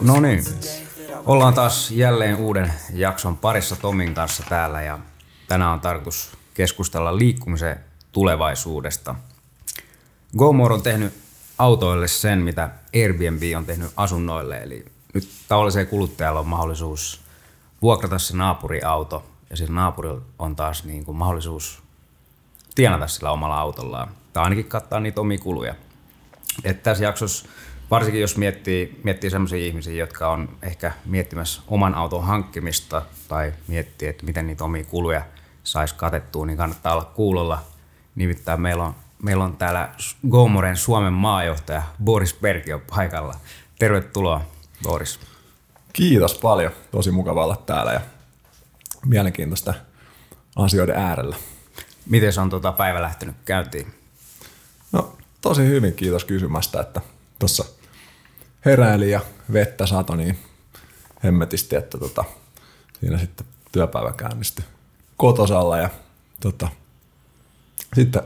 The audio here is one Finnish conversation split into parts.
No niin, ollaan taas jälleen uuden jakson parissa Tomin kanssa täällä ja tänään on tarkoitus keskustella liikkumisen tulevaisuudesta. GoMore on tehnyt autoille sen, mitä Airbnb on tehnyt asunnoille, eli nyt tavalliseen kuluttajalla on mahdollisuus vuokrata se naapuriauto ja sillä naapurilla on taas niin kuin mahdollisuus tienata sillä omalla autollaan tai ainakin kattaa niitä omia kuluja. Et tässä jaksossa, varsinkin jos miettii, miettii sellaisia ihmisiä, jotka on ehkä miettimässä oman auton hankkimista tai miettii, että miten niitä omia kuluja saisi katettua, niin kannattaa olla kuulolla. Nimittäin meillä on, meillä on täällä GoMoren Suomen maajohtaja Boris Bergio paikalla. Tervetuloa, Boris. Kiitos paljon. Tosi mukava olla täällä ja mielenkiintoista asioiden äärellä. Miten on tota päivä lähtenyt käyntiin? No tosi hyvin, kiitos kysymästä, että tuossa heräili ja vettä sato niin hemmetisti, että tota, siinä sitten työpäivä käynnistyi kotosalla ja tota, sitten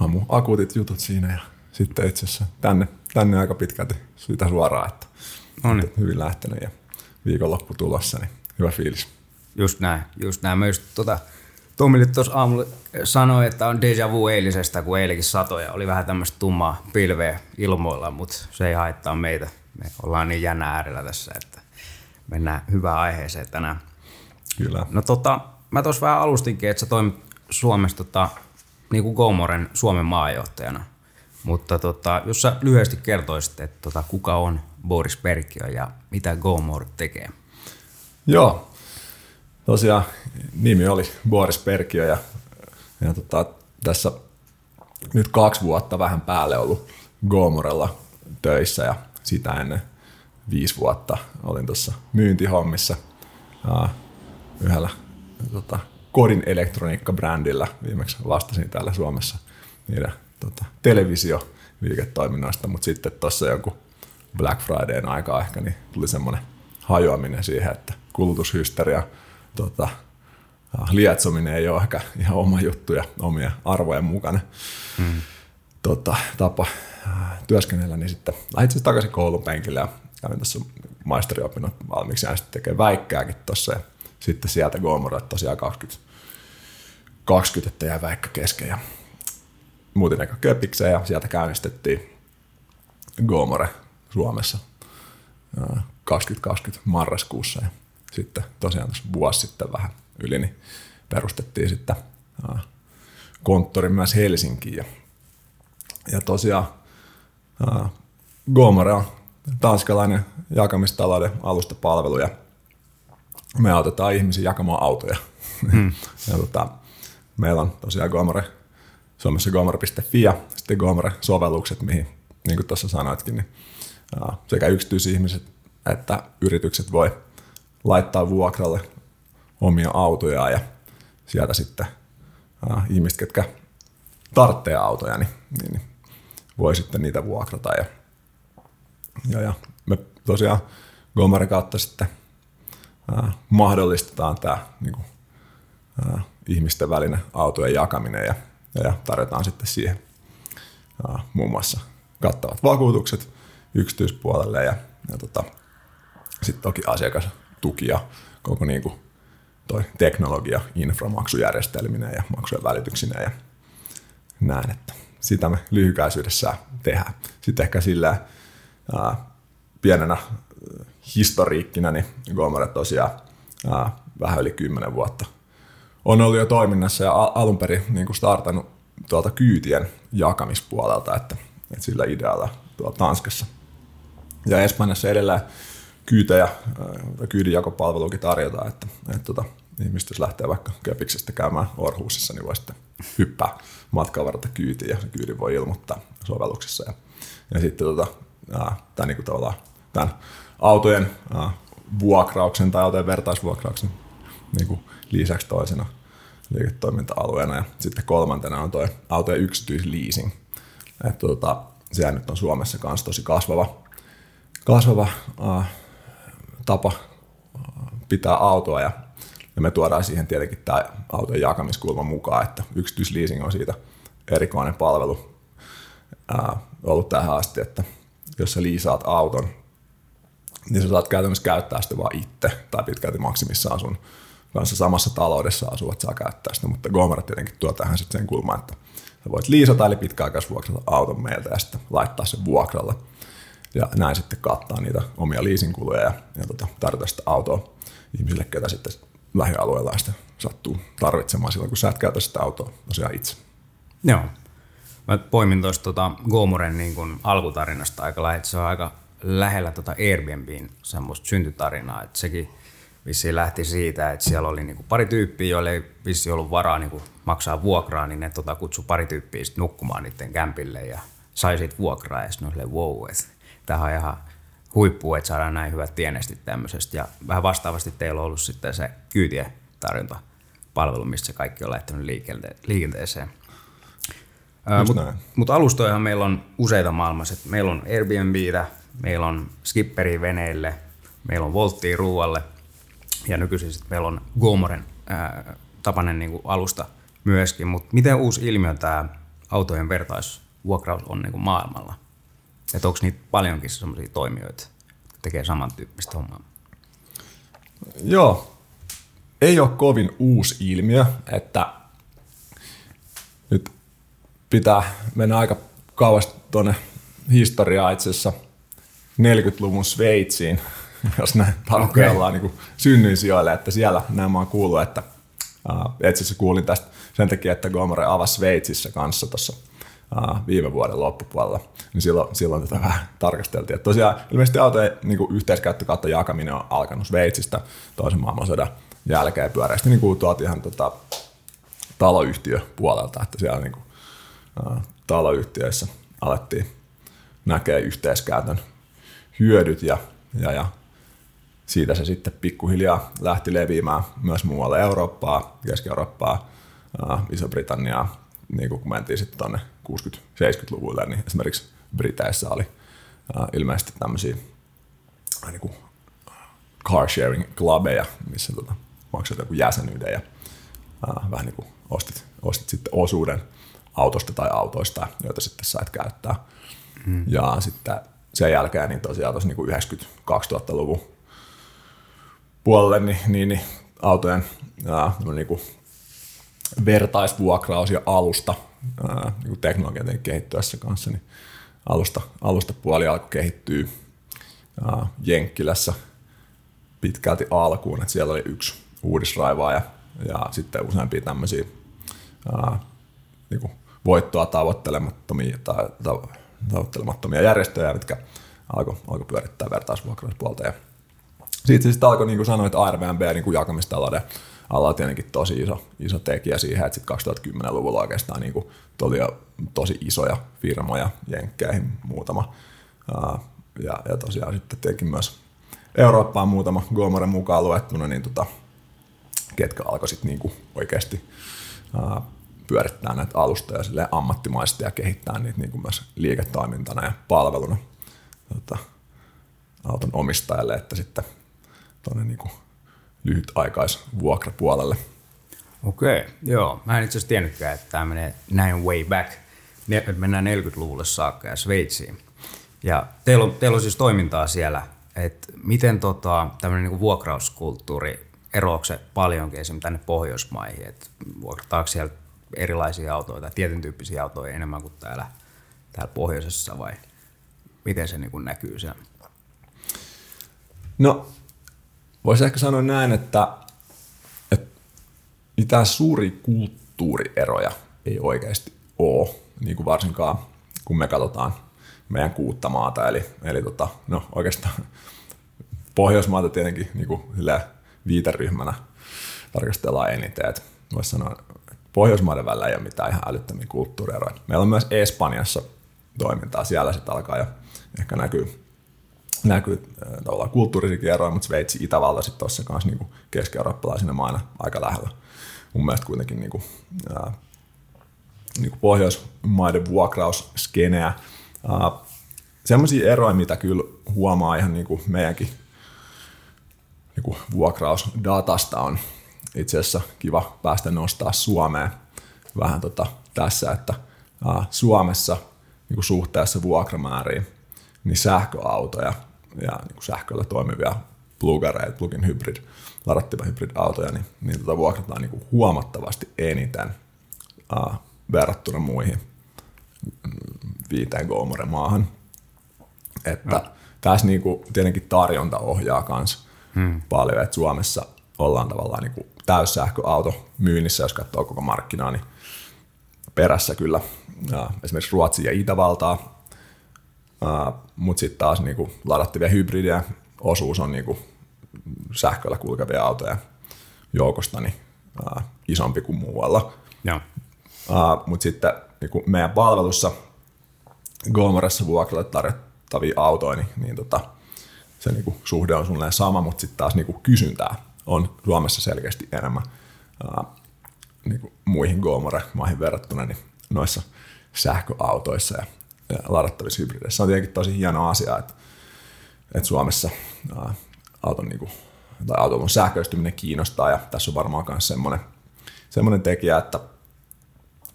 aamu akuutit jutut siinä ja sitten itse asiassa tänne, tänne aika pitkälti sitä suoraan, että No niin. hyvin lähtenyt ja viikonloppu tulossa, niin hyvä fiilis. Just näin, just näin. Mä just tota, Tomille tuossa aamulla sanoi, että on deja vu eilisestä, kun eilenkin satoja. Oli vähän tämmöistä tummaa pilveä ilmoilla, mutta se ei haittaa meitä. Me ollaan niin jännä äärellä tässä, että mennään hyvään aiheeseen tänään. Kyllä. No tota, mä tuossa vähän alustinkin, että sä toimit Suomessa tota, niin kuin GoMoren Suomen maajohtajana. Mutta tota, jos sä lyhyesti kertoisit, että tota, kuka on Boris Berkio ja mitä GoMore tekee? Joo, tosiaan nimi oli Boris Perkio ja, ja tota, tässä nyt kaksi vuotta vähän päälle ollut Gomorella töissä ja sitä ennen viisi vuotta olin tuossa myyntihommissa ää, yhdellä tota, kodin elektroniikka-brändillä. Viimeksi vastasin täällä Suomessa niiden tota, televisioliiketoiminnoista, mutta sitten tuossa joku Black Fridayn aikaa ehkä niin tuli semmoinen hajoaminen siihen, että kulutushysteria, tota, lietsominen ei ole ehkä ihan oma juttu ja omia arvojen mukana mm. tota, tapa äh, työskennellä, niin sitten lähdin itse takaisin koulun penkille ja kävin tässä maisteriopinnot valmiiksi ja sitten tekee väikkääkin tuossa ja sitten sieltä Gomorra tosiaan 20, 20 että jäi väikkä kesken ja muutin aika köpikseen ja sieltä käynnistettiin Gomore Suomessa 2020 marraskuussa ja sitten tosiaan tässä vuosi sitten vähän yli, niin perustettiin sitten konttori myös Helsinkiin. Ja, ja tosiaan Gomore on tanskalainen jakamistalouden alustapalvelu ja me autetaan ihmisiä jakamaan autoja. Hmm. ja tota, meillä on tosiaan Gomore, Suomessa gomore.fi ja sitten Gomore-sovellukset, mihin, niin kuin tuossa sanoitkin, niin sekä yksityisihmiset että yritykset voi laittaa vuokralle omia autoja ja sieltä sitten äh, ihmiset, ketkä tarvitsee autoja, niin, niin, niin voi sitten niitä vuokrata. Ja, ja, ja me tosiaan Gomarin kautta sitten äh, mahdollistetaan tämä niin kuin, äh, ihmisten välinen autojen jakaminen ja, ja tarjotaan sitten siihen äh, muun muassa kattavat vakuutukset yksityispuolelle ja, ja tota, sitten toki asiakastuki ja koko niin kuin toi teknologia, inframaksujärjestelmineen ja maksujen välityksineen ja näin, että sitä me lyhykäisyydessä tehdään. Sitten ehkä sillä ää, pienenä historiikkina, niin Gomere tosiaan ää, vähän yli kymmenen vuotta on ollut jo toiminnassa ja alun perin niin kuin startannut tuolta kyytien jakamispuolelta, että, että sillä idealla tuolla Tanskassa. Ja Espanjassa edelleen kyytejä, kyydinjakopalveluakin tarjotaan, että, että tota, ihmiset jos lähtee vaikka Köpiksestä käymään Orhusissa, niin voi sitten hyppää matkaa varata kyytiin ja kyydin voi ilmoittaa sovelluksessa. Ja, ja sitten tota, tämä niin tämän autojen ää, vuokrauksen tai autojen vertaisvuokrauksen niin kuin lisäksi toisena liiketoiminta-alueena. Ja sitten kolmantena on tuo autojen yksityisleasing. Että tota, sehän nyt on Suomessa kanssa tosi kasvava, kasvava ää, tapa pitää autoa ja Ja me tuodaan siihen tietenkin tämä auton jakamiskulma mukaan, että yksityisleasing on siitä erikoinen palvelu ää, ollut tähän asti, että jos sä liisaat auton, niin sä saat käytännössä käyttää sitä vaan itse tai pitkälti maksimissaan sun kanssa samassa taloudessa asuvat saa käyttää sitä, mutta Gomera tietenkin tuo tähän sitten sen kulman, että sä voit liisata eli pitkäaikaisvuokrata auton meiltä ja sitten laittaa sen vuokralle ja näin sitten kattaa niitä omia leasingkuluja ja, ja tota, tarjota sitä autoa ihmisille, ketä sitten lähialueella sitä sattuu tarvitsemaan silloin, kun sä et käytä sitä autoa tosiaan itse. Joo. Mä poimin tuosta tota Gomoren niin kun alkutarinasta aika että se on aika lähellä tota Airbnbin semmoista syntytarinaa, että sekin vissiin lähti siitä, että siellä oli niinku pari tyyppiä, joille ei vissi ollut varaa niinku maksaa vuokraa, niin ne tota kutsu pari tyyppiä nukkumaan niiden kämpille ja sai siitä vuokraa ja sitten wow, että tämähän on ihan huippu, että saadaan näin hyvät tienestit tämmöisestä. Ja vähän vastaavasti teillä on ollut sitten se kyytien tarjontapalvelu, mistä se kaikki on lähtenyt liikenteeseen. Mutta mut alustojahan meillä on useita maailmassa. Et meillä on Airbnbitä, meillä on Skipperi veneille, meillä on Volttia ruualle ja nykyisin sitten meillä on Gomoren ää, tapainen niin kuin alusta myöskin. Mutta miten uusi ilmiö tämä autojen vertaisvuokraus on niin kuin maailmalla? Että onko niitä paljonkin sellaisia toimijoita, jotka tekee samantyyppistä hommaa? Joo, ei ole kovin uusi ilmiö, että nyt pitää mennä aika kauas tuonne historiaa itse asiassa 40-luvun Sveitsiin, jos näin tarkkaillaan okay. niin synnyinsijoille, että siellä nämä on kuullut, että uh, itse asiassa kuulin tästä sen takia, että Gomore avasi Sveitsissä kanssa tuossa viime vuoden loppupuolella, niin silloin, silloin tätä vähän tarkasteltiin. Että tosiaan ilmeisesti autojen niin yhteiskäyttö kautta jakaminen on alkanut Sveitsistä toisen maailmansodan jälkeen pyöreästi niin kuin tuolta ihan tota, taloyhtiöpuolelta, että siellä niin kuin, uh, taloyhtiöissä alettiin näkee yhteiskäytön hyödyt ja, ja, ja siitä se sitten pikkuhiljaa lähti leviämään myös muualle Eurooppaa, Keski-Eurooppaa, Iso-Britanniaa, niin kun mentiin sitten tuonne 60-70-luvulle, niin esimerkiksi Briteissä oli ilmeisesti tämmöisiä niin kuin car sharing clubeja, missä tota, maksat joku jäsenyyden ja ää, vähän niin kuin ostit, ostit sitten osuuden autosta tai autoista, joita sitten sait käyttää. Mm. Ja sitten sen jälkeen niin tosiaan tuossa niin 90-2000-luvun puolelle niin, niin, niin autojen ää, niin kuin vertaisvuokraus ja alusta niin teknologian kehittyessä kanssa, niin alusta, alusta puoli alkoi kehittyä ää, Jenkkilässä pitkälti alkuun, että siellä oli yksi uudisraivaaja ja sitten useampia tämmöisiä ää, niin kuin voittoa tavoittelemattomia, tai, tavoittelemattomia järjestöjä, mitkä alkoi alko pyörittää vertaisvuokrauspuolta. Ja siitä sitten alkoi, niin kuin sanoit, Airbnb niin kuin jakamistalouden alla on tietenkin tosi iso, iso tekijä siihen, että sitten 2010-luvulla oikeastaan niin kuin, tuli jo tosi isoja firmoja jenkkeihin muutama. Ja, ja tosiaan sitten tietenkin myös Eurooppaan muutama Gomoren mukaan luettuna, niin tota, ketkä alkoi sitten niin kuin oikeasti pyörittää näitä alustoja ammattimaisesti ja kehittää niitä niin kuin myös liiketoimintana ja palveluna tota, auton omistajalle, että sitten tuonne niin lyhytaikaisvuokrapuolelle. Okei, okay, joo. Mä en itse asiassa tiennytkään, että tämä menee näin way back. Mennään 40-luvulle saakka ja Sveitsiin. Ja teillä on, teillä on siis toimintaa siellä, että miten tota, tämmöinen niin vuokrauskulttuuri, eroako se paljonkin esimerkiksi tänne Pohjoismaihin, että vuokrataanko siellä erilaisia autoja tai tietyn tyyppisiä autoja enemmän kuin täällä, täällä pohjoisessa vai miten se niin kuin näkyy siellä? No Voisi ehkä sanoa näin, että, että mitään suuri kulttuurieroja ei oikeasti ole, niin kuin varsinkaan kun me katsotaan meidän kuutta maata. Eli, eli tota, no oikeastaan Pohjoismaata tietenkin niin kuin viiteryhmänä tarkastellaan eniten. Voisi sanoa, että Pohjoismaiden välillä ei ole mitään ihan älyttömiä kulttuurieroja. Meillä on myös Espanjassa toimintaa, siellä sitten alkaa jo ehkä näkyy näkyy tavallaan kulttuurisikin eroja, mutta Sveitsi, Itävalta sitten tuossa kanssa niin keski-eurooppalaisina maina aika lähellä. Mun mielestä kuitenkin niin kuin, ää, niin kuin Pohjoismaiden vuokrausskeneä. Sellaisia eroja, mitä kyllä huomaa ihan niin kuin meidänkin niin kuin vuokrausdatasta on, itse asiassa kiva päästä nostaa Suomeen vähän tota, tässä, että ää, Suomessa niin kuin suhteessa vuokramääriin niin sähköautoja ja niin kuin sähköllä toimivia plugareita, plugin hybrid, ladattiva hybrid-autoja, niin, niin tota vuokrataan niin kuin huomattavasti eniten ää, verrattuna muihin viiteen Gomore-maahan. Että no. tässä niin kuin, tietenkin tarjonta ohjaa myös hmm. paljon, että Suomessa ollaan tavallaan niin kuin täyssähköauto myynnissä, jos katsoo koko markkinaa, niin perässä kyllä ja esimerkiksi Ruotsi ja Itävaltaa, mutta sitten taas niin kuin ladattavia hybridejä osuus on niin kuin sähköllä kulkevia autoja joukosta niin, ää, isompi kuin muualla. Mutta sitten niin kuin meidän palvelussa Gomoressa vuokralle tarjottavia autoja, niin, niin tota, se niin kuin suhde on suunnilleen sama, mutta sitten taas niin kuin kysyntää on Suomessa selkeästi enemmän ää, niin kuin muihin Gomore-maihin verrattuna niin noissa sähköautoissa. Ja, ja ladattavissa hybrideissä. Se on tietenkin tosi hieno asia, että, että Suomessa ää, auton, niin kuin, tai auton sähköistyminen kiinnostaa ja tässä on varmaan myös semmoinen, semmoinen tekijä, että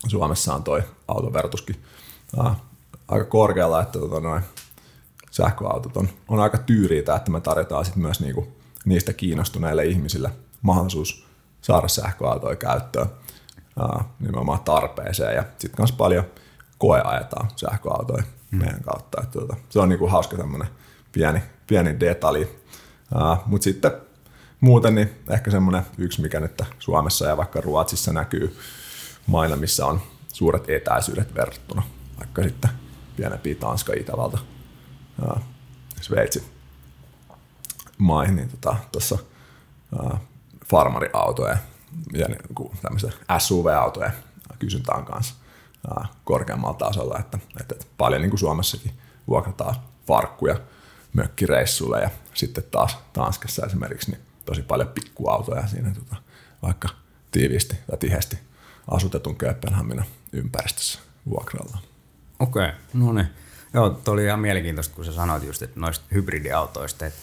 Suomessa on toi autoverotuskin ää, aika korkealla, että tota noin, sähköautot on, on aika tyyriitä, että me tarjotaan sit myös niinku, niistä kiinnostuneille ihmisille mahdollisuus saada sähköautoja käyttöön ää, nimenomaan tarpeeseen ja sitten myös paljon koeajetaan sähköautoja mm. meidän kautta. Että, tota, se on niinku hauska tämmöinen pieni, pieni detalji. Mutta sitten muuten niin ehkä semmoinen yksi, mikä nyt Suomessa ja vaikka Ruotsissa näkyy maina, missä on suuret etäisyydet verrattuna vaikka sitten pienempiä Tanska, Itävalta, ää, Sveitsi maihin, niin tuossa tota, farmariautoja ja niin tämmöisiä SUV-autoja kysyntä on kanssa korkeammalla tasolla, että, että paljon niin kuin Suomessakin vuokrataan farkkuja mökkireissuille ja sitten taas Tanskassa esimerkiksi niin tosi paljon pikkuautoja siinä tota, vaikka tiiviisti tai tiheästi asutetun Kööpenhaminan ympäristössä vuokralla. Okei, okay, no niin. Joo, tuo oli ihan mielenkiintoista, kun sä sanoit just, että noista hybridiautoista, että,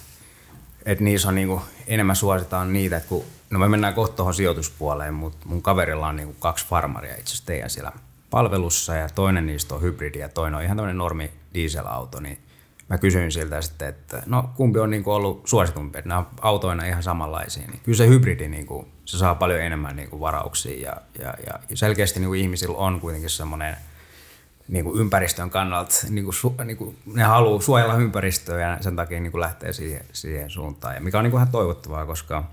että niissä on niinku, enemmän suositaan niitä, että kun, no me mennään kohta tuohon sijoituspuoleen, mutta mun kaverilla on niinku kaksi farmaria itse asiassa teidän siellä palvelussa ja toinen niistä on hybridi ja toinen on ihan tämmöinen normi dieselauto, niin mä kysyin siltä sitten, että no kumpi on niinku ollut suositumpi, että nämä on autoina ihan samanlaisia, niin kyllä se hybridi niinku, se saa paljon enemmän niinku varauksia ja, ja, ja selkeästi niinku ihmisillä on kuitenkin semmoinen – niin kuin ympäristön kannalta, niin kuin, niin kuin, ne haluaa suojella ympäristöä ja sen takia niin kuin lähtee siihen, siihen suuntaan. Ja mikä on niin kuin ihan toivottavaa, koska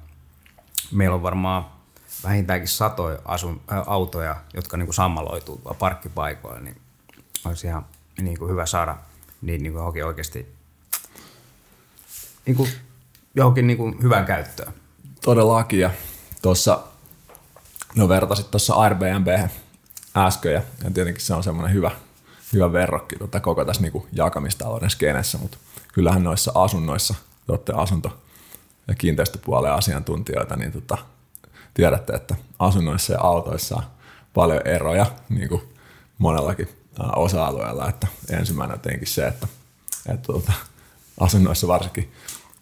meillä on varmaan vähintäänkin satoja asun, ä, autoja, jotka niin kuin sammaloituu parkkipaikoilla, niin olisi ihan niin kuin hyvä saada niin, niin kuin oikeasti niin kuin, johonkin niin kuin hyvän käyttöön. Todellakin, ja tuossa, no vertasit tuossa Airbnb äsken ja, ja tietenkin se on semmoinen hyvä, hyvä verrokki tota, koko tässä niin jakamistalouden skenessä, mutta kyllähän noissa asunnoissa, te olette asunto- ja kiinteistöpuolen asiantuntijoita, niin tota, tiedätte, että asunnoissa ja autoissa on paljon eroja niin kuin monellakin osa-alueella, että ensimmäinen on tietenkin se, että, että tuota, asunnoissa varsinkin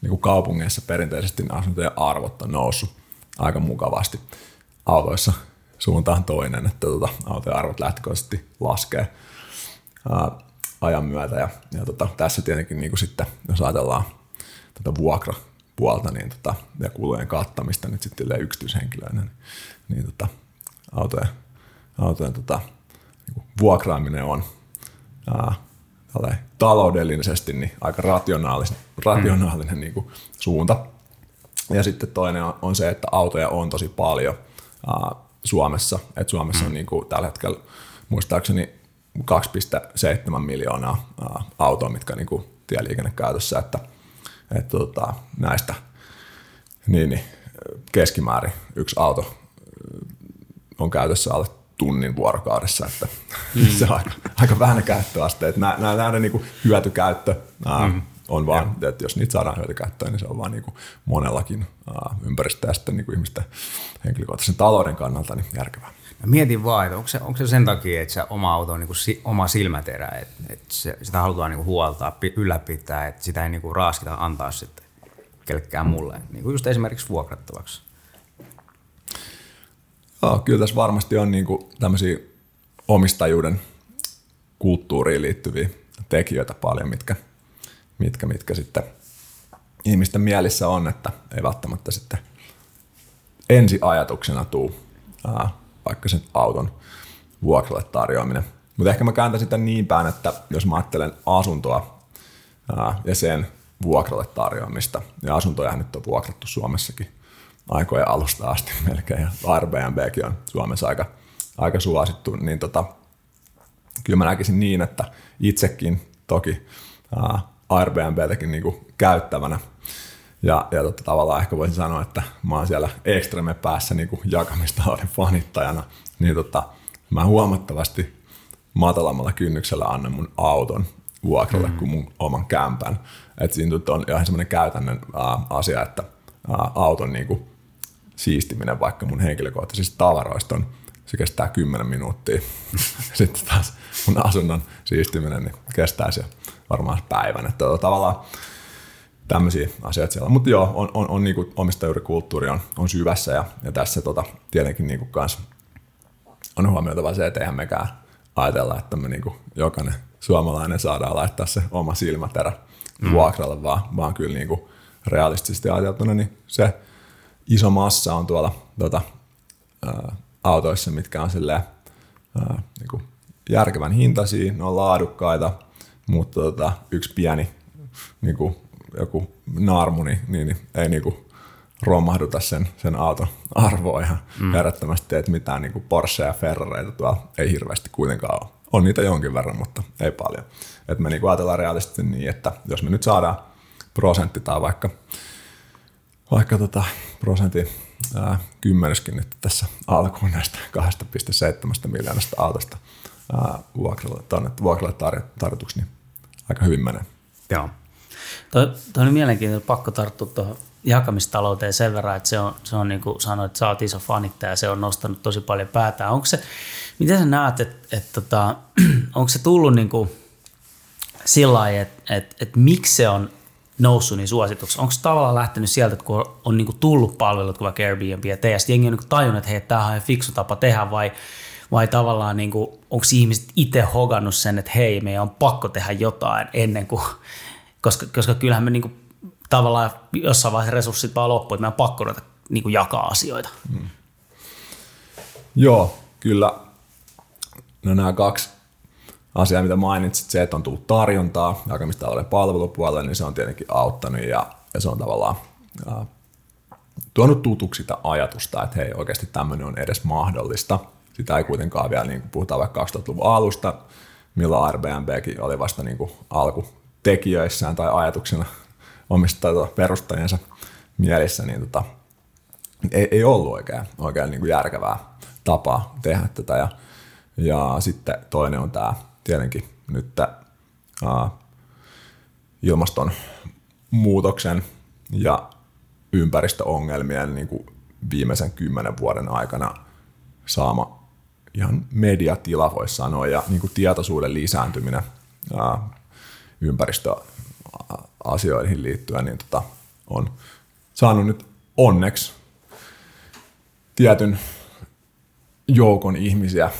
niin kuin kaupungeissa perinteisesti ne asuntojen arvot on noussut aika mukavasti. Autoissa suuntaan toinen, että tuota, autojen arvot lähtökohtaisesti laskee ää, ajan myötä. Ja, ja tota, tässä tietenkin niin kuin sitten, jos ajatellaan tätä vuokrapuolta niin tota, ja kulujen kattamista nyt sitten yksityishenkilöinen, niin, niin tota, autojen, autojen tota, niin vuokraaminen on ää, taloudellisesti niin aika rationaalinen, rationaalinen mm. niin kuin suunta. Ja sitten toinen on, on se, että autoja on tosi paljon. Ää, Suomessa. Et Suomessa mm. on niin kuin tällä hetkellä muistaakseni 2,7 miljoonaa ää, autoa, mitkä on niin kuin tieliikennekäytössä, että, että tota, näistä niin, niin, keskimäärin yksi auto on käytössä alle tunnin vuorokaudessa, että mm. se on aika, aika vähän käyttöaste. Että nämä, nämä, nämä niin kuin hyötykäyttö ää, mm on vaan, ja. että jos niitä saadaan hyötykäyttöön, niin se on vaan niin kuin monellakin ympäristöä ja sitten niin kuin ihmisten henkilökohtaisen talouden kannalta niin järkevää. Mä mietin vaan, että onko se, onko se sen takia, että se oma auto on niin kuin si, oma silmäterä, että, että se, sitä halutaan niin kuin huoltaa, ylläpitää, että sitä ei niin kuin raaskita antaa sitten kellekään mulle, niin kuin just esimerkiksi vuokrattavaksi. Joo, kyllä tässä varmasti on niin kuin tämmöisiä omistajuuden kulttuuriin liittyviä tekijöitä paljon, mitkä, mitkä, mitkä sitten ihmisten mielissä on, että ei välttämättä sitten ensi ajatuksena tuu ää, vaikka sen auton vuokralle tarjoaminen. Mutta ehkä mä kääntäisin sitä niin päin, että jos mä ajattelen asuntoa ää, ja sen vuokralle tarjoamista, ja asuntoja nyt on vuokrattu Suomessakin aikojen alusta asti melkein, ja Airbnbkin on Suomessa aika, aika suosittu, niin tota, kyllä mä näkisin niin, että itsekin toki ää, Airbnbtäkin niinku käyttävänä ja, ja tota, tavallaan ehkä voisin sanoa, että mä oon siellä ekstreme päässä niin jakamistalouden fanittajana, niin tota, mä huomattavasti matalammalla kynnyksellä annan mun auton vuokralle mm-hmm. kuin mun oman kämpän. Et siinä on ihan semmoinen käytännön ää, asia, että ää, auton niin kuin, siistiminen vaikka mun henkilökohtaisista tavaroista on, se kestää 10 minuuttia. Sitten taas mun asunnon siistiminen niin kestää se varmaan päivän. Että tavallaan tämmöisiä asioita siellä. Mutta joo, on, on, on niinku omistajuurikulttuuri on, on syvässä ja, ja tässä tota, tietenkin niinku kans on huomioitava se, että eihän mekään ajatella, että me niinku jokainen suomalainen saadaan laittaa se oma silmäterä mm. vuokralle, vaan, vaan kyllä niinku realistisesti ajateltuna niin se iso massa on tuolla tota, ää, autoissa, mitkä on silleen, ää, niinku järkevän hintaisia, ne on laadukkaita, mutta tota, yksi pieni niinku, joku naarmu, niin, niin, niin ei niinku romahduta sen, sen auton arvoa ihan mm. järjettömästi teet mitään niin Porsche ja Ferrareita tuolla ei hirveästi kuitenkaan ole. On niitä jonkin verran, mutta ei paljon. Et me niin ajatellaan realistisesti niin, että jos me nyt saadaan prosentti tai vaikka, vaikka tota prosentin ää, kymmeneskin nyt tässä alkuun näistä 2,7 miljoonasta autosta ää, vuokralle, vuokralle tarjotuksi, niin aika hyvin menee. Joo. Toi on mielenkiintoinen, pakko tarttua tuohon jakamistalouteen sen verran, että se on, se on niin kuin sanoit, että sä oot iso fanittaja ja se on nostanut tosi paljon päätään. Onko se, miten sä näet, että, että tota, onko se tullut niin kuin sillä lailla, että, että, että miksi se on noussut niin suosituksi? Onko se tavallaan lähtenyt sieltä, että kun on, niin kuin tullut palvelut kuin vaikka Airbnb ja te, ja jengi on niin tajunnut, että hei, tämä on fiksu tapa tehdä, vai, vai tavallaan niin onko ihmiset itse hogannut sen, että hei, meidän on pakko tehdä jotain ennen kuin koska, koska kyllähän me niinku, tavallaan jossain vaiheessa resurssit vaan loppuu, että meidän on pakko ruveta niinku jakaa asioita. Hmm. Joo, kyllä. No nämä kaksi asiaa, mitä mainitsit, se, että on tullut tarjontaa jakamistalouden palvelupuolelle, niin se on tietenkin auttanut ja, ja se on tavallaan äh, tuonut tutuksi sitä ajatusta, että hei, oikeasti tämmöinen on edes mahdollista. Sitä ei kuitenkaan vielä, niin kuin puhutaan vaikka 2000-luvun alusta, milloin Airbnbkin oli vasta niin kuin alku tekijöissään tai ajatuksena omista tai tuota perustajiensa mielissä, niin tota, ei, ei ollut oikein, oikein niin kuin järkevää tapaa tehdä tätä. Ja, ja sitten toinen on tämä tietenkin nyt ää, ilmastonmuutoksen ja ympäristöongelmien niin kuin viimeisen kymmenen vuoden aikana saama ihan mediatila, voisi sanoa, ja niin kuin tietoisuuden lisääntyminen ää, ympäristöasioihin liittyen, niin tota, on saanut nyt onneksi tietyn joukon ihmisiä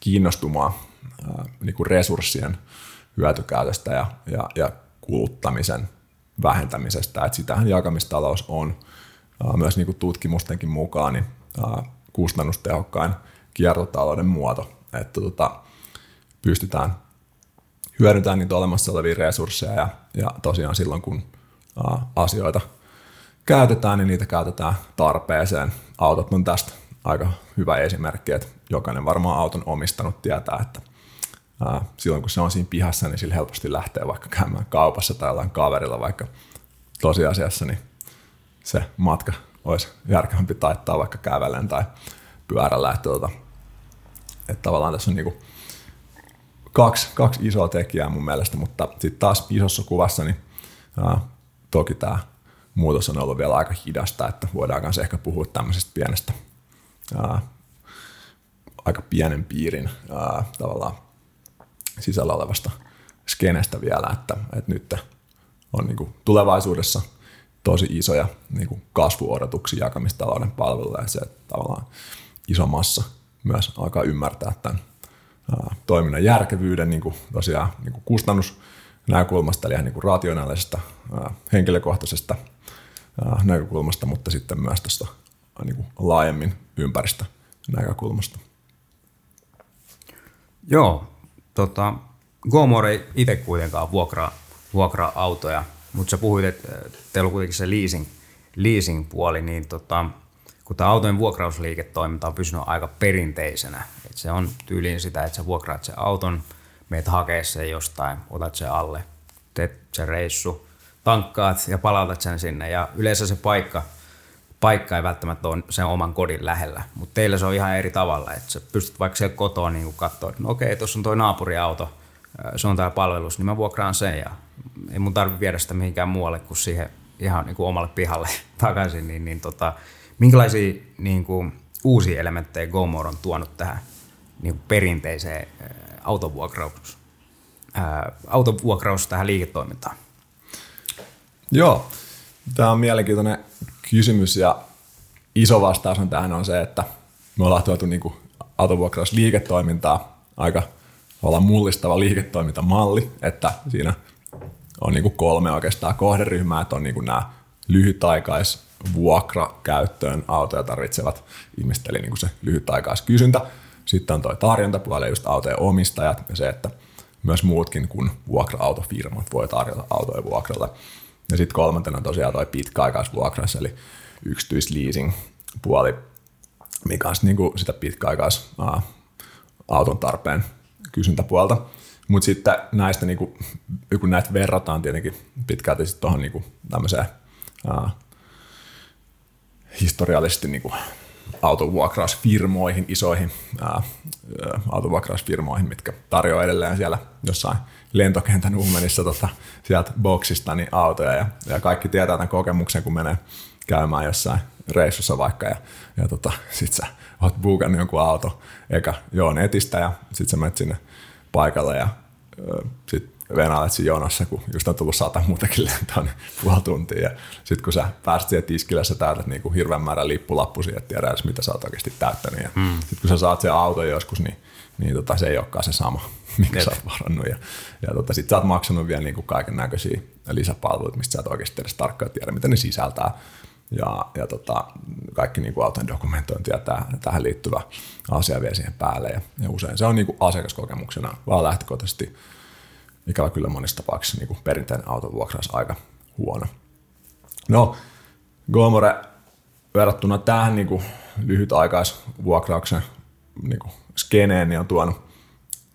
kiinnostumaan ää, niin kuin resurssien hyötykäytöstä ja, ja, ja kuluttamisen vähentämisestä. Et sitähän jakamistalous on ää, myös niin kuin tutkimustenkin mukaan niin, ää, kustannustehokkain kiertotalouden muoto. Että tota, pystytään hyödyntää niitä olemassa olevia resursseja ja, ja tosiaan silloin kun a, asioita käytetään, niin niitä käytetään tarpeeseen. Autot on tästä aika hyvä esimerkki, että jokainen varmaan auton omistanut tietää, että ää, silloin kun se on siinä pihassa, niin sillä helposti lähtee vaikka käymään kaupassa tai jollain kaverilla, vaikka tosiasiassa niin se matka olisi järkevämpi taittaa vaikka kävellen tai pyörällä. Että, tuota, että tavallaan tässä on niinku kaksi, kaksi isoa tekijää mun mielestä, mutta sitten taas isossa kuvassa niin ää, toki tämä muutos on ollut vielä aika hidasta, että voidaan myös ehkä puhua tämmöisestä pienestä, ää, aika pienen piirin ää, tavallaan sisällä olevasta skenestä vielä, että, että nyt on niin kuin tulevaisuudessa tosi isoja niin kuin kasvuodotuksia jakamistalouden palveluja ja se, että tavallaan iso massa myös alkaa ymmärtää tämän toiminnan järkevyyden niin kuin tosiaan niin kuin kustannusnäkökulmasta, eli ihan niin kuin rationaalisesta, henkilökohtaisesta näkökulmasta, mutta sitten myös tuosta niin kuin laajemmin ympäristö näkökulmasta. Joo, tota, Gomor ei itse kuitenkaan vuokraa, vuokraa autoja, mutta sä puhuit, että teillä on kuitenkin se leasing, leasing-puoli, niin tota, kun tämä autojen vuokrausliiketoiminta on pysynyt aika perinteisenä, että se on tyyliin sitä, että sä vuokraat sen auton, meet hakee sen jostain, otat sen alle, teet sen reissu, tankkaat ja palautat sen sinne. Ja yleensä se paikka, paikka ei välttämättä ole sen oman kodin lähellä, mutta teillä se on ihan eri tavalla, että sä pystyt vaikka siellä kotoa niin katsoa, että no okei, tuossa on toi naapuriauto, se on tämä palvelus, niin mä vuokraan sen ja ei mun tarvitse viedä sitä mihinkään muualle kuin siihen ihan niin kuin omalle pihalle takaisin, niin, niin tota, minkälaisia niin kuin, uusia elementtejä GoMore on tuonut tähän niin kuin perinteiseen autovuokraus, ää, autovuokraus tähän liiketoimintaan? Joo, tämä on mielenkiintoinen kysymys ja iso vastaus on tähän on se, että me ollaan tuotu niin autovuokrausliiketoimintaa aika olla mullistava liiketoimintamalli, että siinä on niin kuin kolme oikeastaan kohderyhmää, että on niin kuin nämä lyhytaikais vuokrakäyttöön autoja tarvitsevat ihmiset, eli niin kuin se lyhytaikaiskysyntä. Sitten on tuo tarjontapuoli, just autojen omistajat ja se, että myös muutkin kuin vuokra-autofirmat voi tarjota autoja vuokralla. Ja sitten kolmantena tosiaan tuo pitkäaikaisvuokras, eli yksityisleasing puoli, mikä on niin kuin sitä pitkäaikais auton tarpeen kysyntäpuolta. Mutta sitten näistä, niin kuin, kun näitä verrataan tietenkin pitkälti tuohon niin tämmöiseen ää, historiallisesti niin kuin autovuokrausfirmoihin, isoihin ää, autovuokrausfirmoihin, mitkä tarjoaa edelleen siellä jossain lentokentän uumenissa tota, sieltä boksista niin autoja. Ja, ja, kaikki tietää tämän kokemuksen, kun menee käymään jossain reissussa vaikka ja, ja tota, sit sä oot buukannut jonkun auto eka joo netistä ja sit sä menet sinne paikalle ja sit venailet siinä jonossa, kun just on tullut sata muutakin lentoa, niin puoli tuntia. Ja sitten kun sä pääset siihen tiskille, sä täytät niin kuin hirveän määrän lippulappusia, että tiedä edes mitä sä oot oikeasti täyttänyt. Ja mm. sitten kun sä saat sen auton joskus, niin, niin tota, se ei olekaan se sama, mikä sä oot varannut. Ja, ja tota, sit sä oot maksanut vielä niin kaiken näköisiä lisäpalveluita, mistä sä et oikeasti edes tarkkaan tiedä, mitä ne sisältää. Ja, ja tota, kaikki niin kuin auton dokumentointi ja täh, tähän liittyvä asia vie siihen päälle. Ja, ja usein se on niin kuin asiakaskokemuksena vaan lähtökohtaisesti ikävä kyllä monissa tapauksissa niin kuin perinteinen autovuokraus aika huono. No, Gomore verrattuna tähän niin kuin lyhytaikaisvuokrauksen niin kuin skeneen niin on tuonut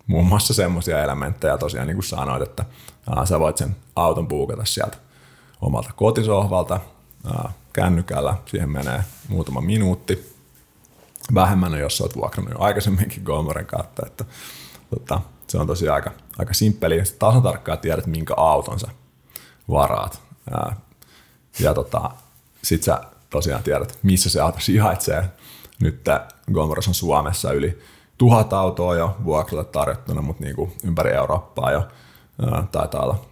muun muassa semmoisia elementtejä. Tosiaan niin kuin sanoit, että ää, sä voit sen auton puukata sieltä omalta kotisohvalta ää, kännykällä, siihen menee muutama minuutti, vähemmän jos olet vuokrannut jo aikaisemminkin Gomoren kautta, että tota, se on tosiaan aika, aika simppeli, ja tasan tarkkaan tiedät, minkä auton sä varaat. Ää, ja tota, sit sä tosiaan tiedät, missä se auto sijaitsee. Nyt Gomoros on Suomessa yli tuhat autoa jo vuokralle tarjottuna, mutta niin kuin ympäri Eurooppaa jo ää, taitaa olla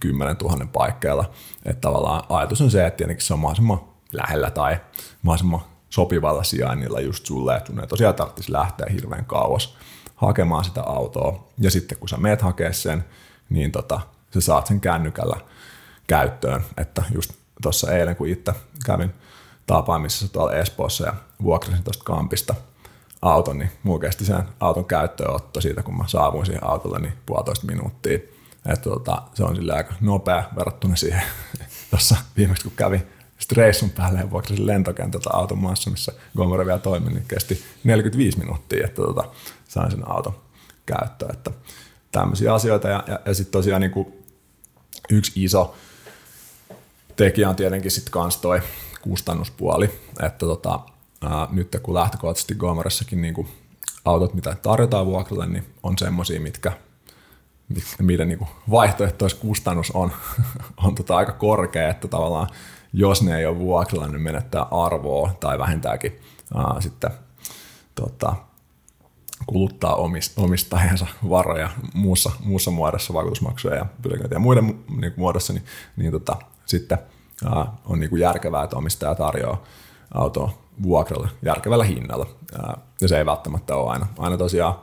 10 000 paikkeilla. Että tavallaan ajatus on se, että tietenkin se on mahdollisimman lähellä tai mahdollisimman sopivalla sijainnilla just sulle, että sun ei tosiaan tarvitsisi lähteä hirveän kauas hakemaan sitä autoa. Ja sitten kun sä meet hakea sen, niin tota, sä saat sen kännykällä käyttöön. Että just tuossa eilen, kun itse kävin tapaamisessa tuolla Espoossa ja vuokrasin tuosta kampista auton, niin mulla kesti sen auton käyttöönotto siitä, kun mä saavuin siihen autolle, niin puolitoista minuuttia. Että tota, se on sille aika nopea verrattuna siihen tuossa viimeksi, kun kävin reissun päälle ja vuokrasin lentokentältä auton maassa, missä Gomore vielä toimi, niin kesti 45 minuuttia, että tota, sain sen auton käyttöön. Että tämmöisiä asioita. Ja, ja, ja sitten tosiaan niin kuin yksi iso tekijä on tietenkin sitten kans toi kustannuspuoli, että tota, ää, nyt kun lähtökohtaisesti Gomeressakin niin kuin autot, mitä tarjotaan vuokralle, niin on semmoisia, mitkä miten niin vaihtoehtoiskustannus on, on tota aika korkea, että tavallaan jos ne ei ole vuokralla, niin menettää arvoa tai vähintääkin ää, sitten tota, kuluttaa omistajansa varoja muussa, muussa muodossa, vakuutusmaksuja ja pyöräköintiä ja muiden niin muodossa, niin, niin tota, sitten ää, on niin kuin järkevää, että omistaja tarjoaa autoa vuokralla järkevällä hinnalla. Ja se ei välttämättä ole aina, aina tosiaan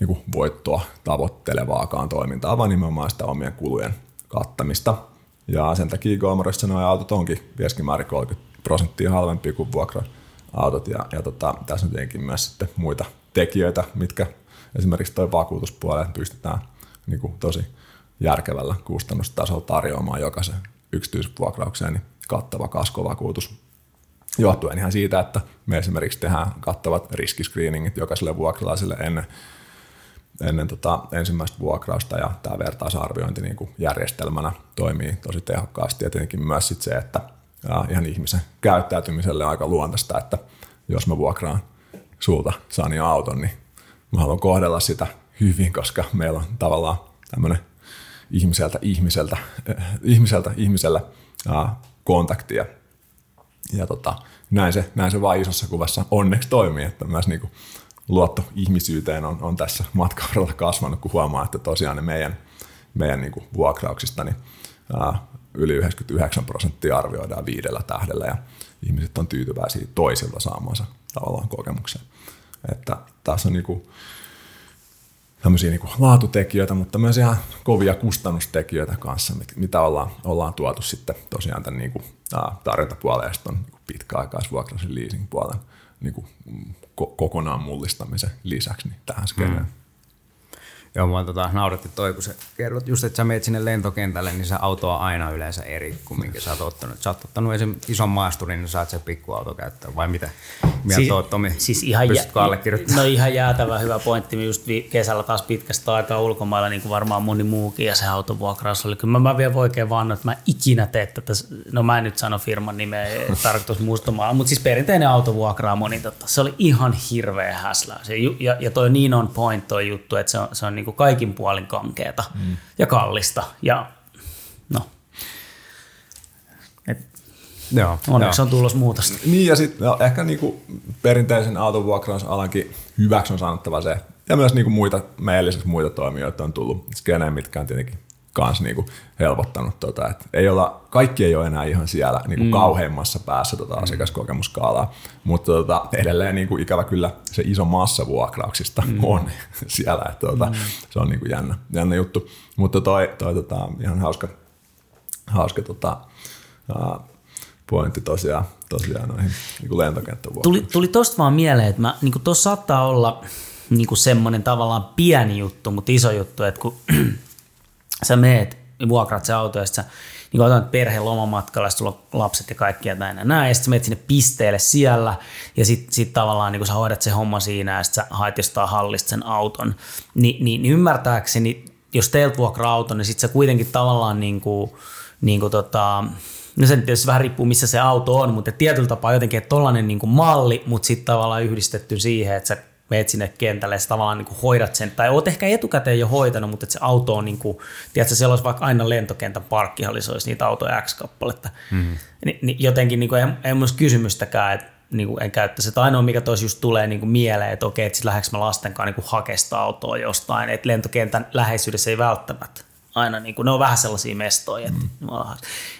niin kuin voittoa tavoittelevaakaan toimintaa, vaan nimenomaan sitä omien kulujen kattamista. Ja sen takia Gomorissa nuo autot onkin keskimäärin 30 prosenttia halvempia kuin vuokra-autot. Ja, ja tota, tässä on tietenkin myös sitten muita tekijöitä, mitkä esimerkiksi tuo vakuutuspuolelle pystytään niin kuin tosi järkevällä kustannustasolla tarjoamaan jokaisen yksityisvuokraukseen niin kattava kaskovakuutus johtuen ihan siitä, että me esimerkiksi tehdään kattavat riskiscreeningit jokaiselle vuokralaiselle ennen, ennen tota ensimmäistä vuokrausta ja tämä vertaisarviointi niin kuin järjestelmänä toimii tosi tehokkaasti. Ja tietenkin myös sit se, että ihan ihmisen käyttäytymiselle on aika luontaista, että jos mä vuokraan sulta Sani auton, niin mä haluan kohdella sitä hyvin, koska meillä on tavallaan tämmöinen ihmiseltä ihmiseltä, äh, ihmiseltä ihmiselle äh, kontaktia. Ja tota, näin, se, näin se vaan isossa kuvassa onneksi toimii, että myös niin kuin luotto ihmisyyteen on, on tässä matkan kasvanut, kun huomaa, että tosiaan ne meidän, meidän niin kuin vuokrauksista niin, äh, yli 99 prosenttia arvioidaan viidellä tähdellä ja ihmiset on tyytyväisiä toisilta saamansa tavallaan kokemukseen. Että tässä on niin kuin, tämmöisiä niin laatutekijöitä, mutta myös ihan kovia kustannustekijöitä kanssa, mitä ollaan, ollaan tuotu sitten tosiaan tämän niin kuin, tarjontapuolen ja sitten on niin pitkäaikaisvuokraisen leasing-puolen niin kuin, kokonaan mullistamisen lisäksi niin tähän skeneen. Mm. Joo, mua tota, nauratti toi, kun sä kerrot just, että sä meet sinne lentokentälle, niin se auto on aina yleensä eri kuin minkä sä oot ottanut. Sä oot ottanut esim. ison maasturin, niin saat se pikkuauto käyttää, vai mitä? Mieltä siis, oot, Tomi? Siis ihan Pystytkö jä, allekirjoittamaan? No ihan jäätävä hyvä pointti. Me just kesällä taas pitkästä aikaa ulkomailla, niin kuin varmaan moni muukin, ja se autovuokraus oli. Kyllä mä, mä vielä oikein vaan, että mä ikinä tee tätä, no mä en nyt sano firman nimeä, tarkoitus muistamaan, mutta siis perinteinen autovuokraamo, niin tota, se oli ihan hirveä häslä. Se, ja, ja toi niin on point toi juttu, että se on, se on niin kuin kaikin puolin kankeeta mm. ja kallista. Ja no, et, joo, onneksi joo. on tulossa muutosta. Niin ja sitten no, ehkä niinku perinteisen autovuokrausalankin hyväksi on sanottava se, ja myös niinku muita, meidän lisäksi muita toimijoita on tullut skeneen, mitkä on tietenkin kans niinku helpottanut. Tota, et ei olla, kaikki ei ole enää ihan siellä niinku mm. kauheimmassa päässä tota asiakaskokemuskaalaa, mutta tota, edelleen niinku ikävä kyllä se iso massa vuokrauksista mm. on siellä. Et, tota, mm. Se on niinku jännä, jännä juttu. Mutta toi, toi tota, ihan hauska, hauska tota, uh, pointti tosiaan, tosiaan noihin niin lentokenttävuokrauksiin. Tuli, tuli tosta vaan mieleen, että niin tuossa saattaa olla niin semmoinen tavallaan pieni juttu, mutta iso juttu, että kun sä meet, vuokrat se auto ja sä niin otat perheen lomamatkalla, sulla on lapset ja kaikkia näin ja näin, ja sitten menet sinne pisteelle siellä, ja sitten sit tavallaan niin sä hoidat se homma siinä, ja sitten sä haet jostain hallista sen auton, Ni, niin, niin ymmärtääkseni, jos teiltä vuokraa auto, niin sitten sä kuitenkin tavallaan niin kuin, niin kuin tota, No se tietysti vähän riippuu, missä se auto on, mutta tietyllä tapaa jotenkin, että tollainen niin malli, mutta sitten tavallaan yhdistetty siihen, että sä meet sinne kentälle ja tavallaan niin kuin hoidat sen, tai oot ehkä etukäteen jo hoitanut, mutta että se auto on, niin kuin, tiedätkö, siellä olisi vaikka aina lentokentän parkkihallissa olisi niitä autoja X-kappaletta. Mm-hmm. Ni, niin jotenkin niin kuin, ei, ei mun kysymystäkään, että niin kuin en käyttäisi. Että ainoa, mikä toisi just tulee niin kuin mieleen, että okei, että lähdekö mä lasten kanssa niin hakesta autoa jostain, että lentokentän läheisyydessä ei välttämättä aina, niin kuin, ne on vähän sellaisia mestoja. Että, mm.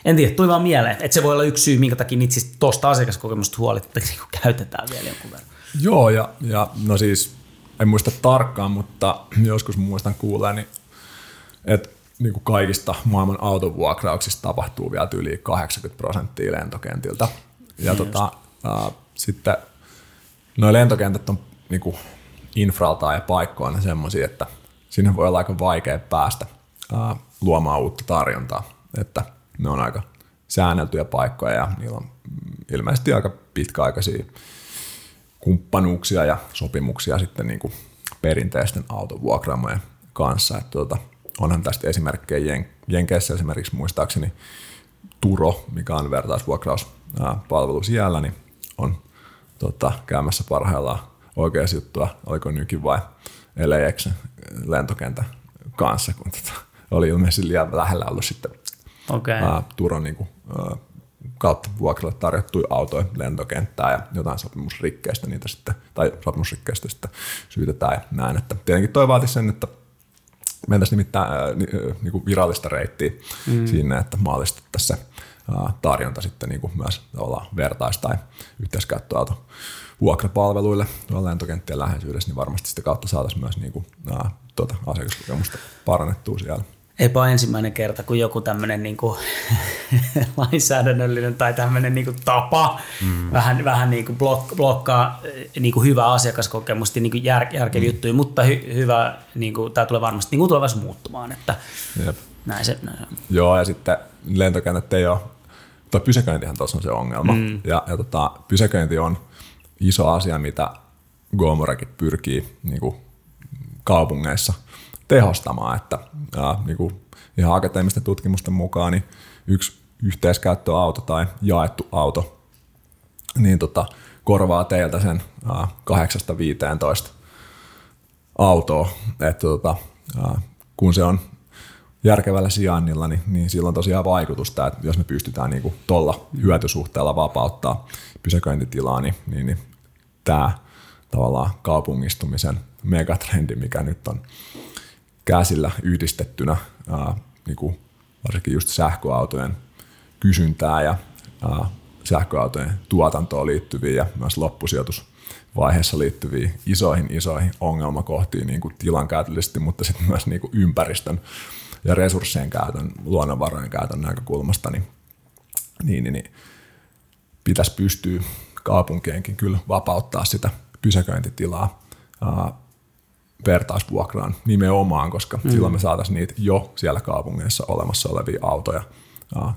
En tiedä, tuli vaan mieleen, että se voi olla yksi syy, minkä takia niitä siis tuosta asiakaskokemusta huolit, että niin käytetään vielä jonkun verran. Joo, ja, ja no siis en muista tarkkaan, mutta joskus muistan kuuleeni, että niin kuin kaikista maailman autovuokrauksista tapahtuu vielä yli 80 prosenttia lentokentiltä. Ja tota, ää, sitten nuo lentokentät on niin kuin infraltaan ja paikkoina semmoisia, että sinne voi olla aika vaikea päästä ää, luomaan uutta tarjontaa. Että ne on aika säänneltyjä paikkoja ja niillä on ilmeisesti aika pitkäaikaisia kumppanuuksia ja sopimuksia sitten niin kuin perinteisten autovuokraamojen kanssa. Että tuota, onhan tästä esimerkkejä Jen- Jenkeissä esimerkiksi muistaakseni Turo, mikä on vertaisvuokrauspalvelu siellä, niin on tota, käymässä parhaillaan oikea juttua, oliko nykin vai LAX lentokentän kanssa, kun tota, oli ilmeisesti liian lähellä ollut sitten okay. ää, Turon niin kuin, ää, kautta vuokralle tarjottuja autoja lentokenttää ja jotain sopimusrikkeistä niitä sitten, tai sopimusrikkeistä sitten syytetään ja näin. Että tietenkin toi vaati sen, että mentäisiin nimittäin äh, niin kuin virallista reittiä mm. siinä, että maalistettaisiin tarjonta sitten niin kuin myös tavallaan vertais- tai yhteiskäyttöauto vuokrapalveluille tuolla lentokenttien läheisyydessä, niin varmasti sitä kautta saataisiin myös niin kuin, ää, tuota, asiakaskokemusta parannettua siellä. Eipä ensimmäinen kerta, kun joku tämmöinen niin lainsäädännöllinen tai tämmöinen niin kuin tapa mm. vähän, vähän niin kuin blok, blokkaa niin kuin hyvää asiakaskokemusta, niin kuin jär, järkeviä mm. juttuja, mutta hy, hyvä, niin kuin, tämä tulee varmasti niin kuin tulevaisuudessa muuttumaan. Että Jep. Näin se, näin se. Joo, ja sitten lentokentät ei ole, tuo pysäköintihän tuossa on se ongelma. Mm. Ja, ja tota, pysäköinti on iso asia, mitä Gomorakin pyrkii niin kuin kaupungeissa tehostamaan, että ja, niin kuin ihan akateemisten tutkimusten mukaan niin yksi yhteiskäyttöauto tai jaettu auto niin tota, korvaa teiltä sen ää, 8-15 autoa, että tota, ää, kun se on järkevällä sijainnilla, niin, niin sillä on tosiaan vaikutusta, että jos me pystytään niin tuolla hyötysuhteella vapauttaa pysäköintitilaa, niin, niin, niin tämä tavallaan kaupungistumisen megatrendi, mikä nyt on käsillä yhdistettynä ää, niin kuin varsinkin just sähköautojen kysyntää ja ää, sähköautojen tuotantoon liittyviä ja myös loppusijoitusvaiheessa liittyviä isoihin isoihin ongelmakohtiin niin kuin tilankäytöllisesti, mutta sitten myös niin kuin ympäristön ja resurssien käytön, luonnonvarojen käytön näkökulmasta, niin, niin, niin, niin pitäisi pystyä kaupunkienkin kyllä vapauttaa sitä pysäköintitilaa ää, vertaisvuokraan nimenomaan, koska mm. silloin me saataisiin niitä jo siellä kaupungeissa olemassa olevia autoja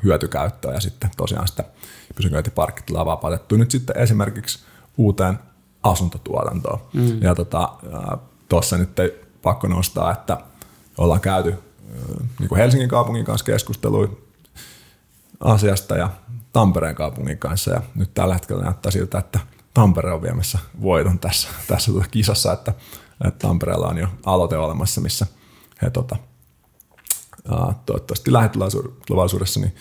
hyötykäyttöön ja sitten tosiaan sitä pysäköintiparkkitilaa vapautettu nyt sitten esimerkiksi uuteen asuntotuotantoon. Mm. Ja tuossa tota, nyt ei pakko nostaa, että ollaan käyty niin kuin Helsingin kaupungin kanssa keskustelua asiasta ja Tampereen kaupungin kanssa. Ja nyt tällä hetkellä näyttää siltä, että Tampere on viemässä voiton tässä, tässä tuota kisassa, että, että Tampereella on jo aloite olemassa, missä he tota, toivottavasti lähitulevaisuudessa niin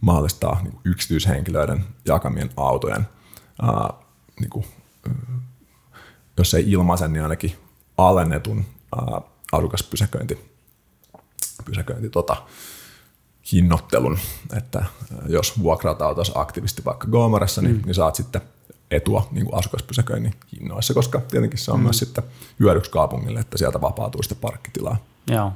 mahdollistaa niin yksityishenkilöiden jakamien autojen, ää, niin kuin, jos ei ilmaisen, niin ainakin alennetun ää, asukaspysäköinti pysäköinti tota, hinnoittelun, että jos vuokraat autos aktiivisesti vaikka Gomaressa, niin, mm. niin saat sitten etua niin kuin asukaspysäköinnin hinnoissa, koska tietenkin se on mm. myös sitten hyödyksi kaupungille, että sieltä vapautuu sitä parkkitilaa. Joo,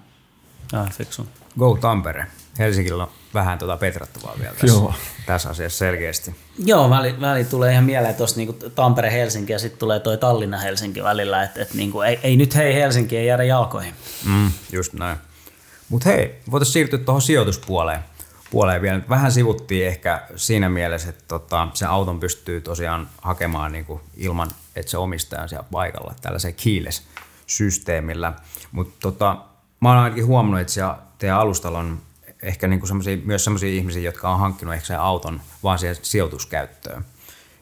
ja fiksu. Go Tampere. Helsingillä on vähän tuota petrattavaa vielä tässä, Joo. tässä asiassa selkeästi. Joo, väli, väli tulee ihan mieleen tuossa niinku Tampere-Helsinki ja sitten tulee toi Tallinna-Helsinki välillä, että et niinku, ei, ei, nyt hei Helsinki ei jäädä jalkoihin. Mm, just näin. Mutta hei, voitaisiin siirtyä tuohon sijoituspuoleen puoleen vielä. Vähän sivuttiin ehkä siinä mielessä, että tota, se auton pystyy tosiaan hakemaan niin kuin ilman, että se omistaja on siellä paikalla tällaisella keyless-systeemillä. Mutta tota, mä oon ainakin huomannut, että siellä teidän alustalla on ehkä niin kuin myös sellaisia ihmisiä, jotka on hankkinut ehkä sen auton vaan siihen sijoituskäyttöön.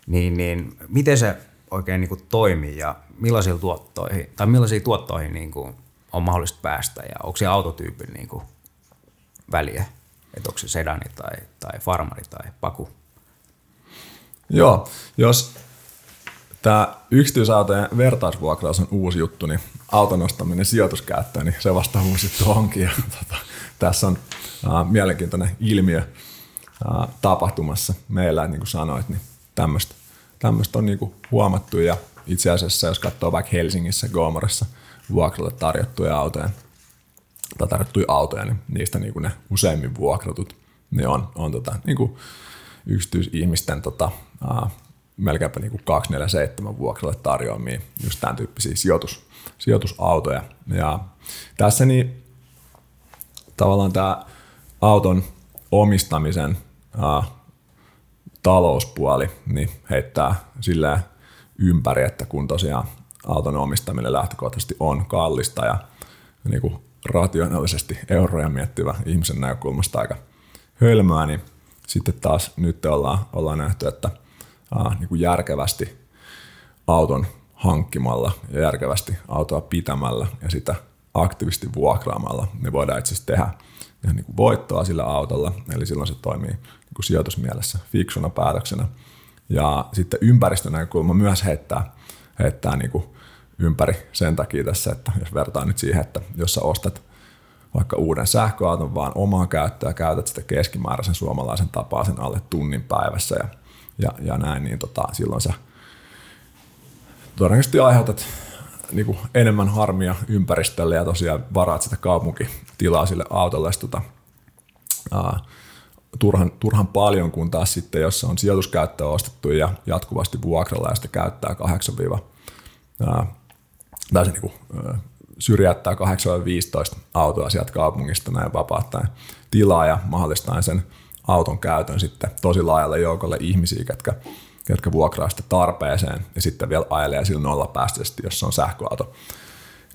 Niin, niin miten se oikein niin kuin toimii ja millaisiin tuottoihin, tai millaisiin tuottoihin niin kuin on mahdollista päästä ja onko se autotyypin niin kuin väliä, että onko se sedani tai, tai farmari tai paku? Joo, jos tämä yksityisautojen vertaisvuokraus on uusi juttu, niin auton ostaminen sijoituskäyttöön, niin se vasta uusi juttu onkin. Ja, tota, tässä on äh, mielenkiintoinen ilmiö äh, tapahtumassa meillä, niin kuin sanoit, niin tämmöistä on niin kuin huomattu ja itse asiassa jos katsoo vaikka Helsingissä, Gomorassa – vuokralle tarjottuja autoja, tai tarjottuja autoja, niin niistä niin kuin ne useimmin vuokratut, ne on, on tota, niin kuin yksityisihmisten tota, ää, melkeinpä niin kuin 247 vuokralle tarjoamia just tämän tyyppisiä sijoitus, sijoitusautoja. Ja tässä niin tavallaan tämä auton omistamisen ää, talouspuoli niin heittää silleen ympäri, että kun tosiaan auton omistaminen lähtökohtaisesti on kallista ja niin kuin rationaalisesti euroja miettivä ihmisen näkökulmasta aika hölmöä, niin sitten taas nyt ollaan, ollaan nähty, että aa, niin kuin järkevästi auton hankkimalla ja järkevästi autoa pitämällä ja sitä aktiivisesti vuokraamalla, niin voidaan itse asiassa tehdä ihan niin kuin voittoa sillä autolla, eli silloin se toimii niin kuin sijoitusmielessä fiksuna päätöksenä. Ja sitten ympäristönäkökulma myös heittää, heittää niin kuin ympäri sen takia tässä, että jos vertaa nyt siihen, että jos sä ostat vaikka uuden sähköauton vaan omaa käyttöä, käytät sitä keskimääräisen suomalaisen tapaa sen alle tunnin päivässä ja, ja, ja näin, niin tota, silloin sä todennäköisesti aiheutat niin kuin enemmän harmia ympäristölle ja tosiaan varaat sitä kaupunkitilaa sille autolle. Tota, ää, turhan, turhan paljon, kun taas sitten, jos on sijoituskäyttöä ostettu ja jatkuvasti vuokralla ja sitä käyttää 8 ää, tai se niin kuin, syrjäyttää 8-15 autoa sieltä kaupungista näin vapaattaen tilaa ja mahdollistaen sen auton käytön sitten tosi laajalle joukolle ihmisiä, ketkä jotka vuokraa sitä tarpeeseen ja sitten vielä ajelee sillä nolla päästöisesti, jos se on sähköauto.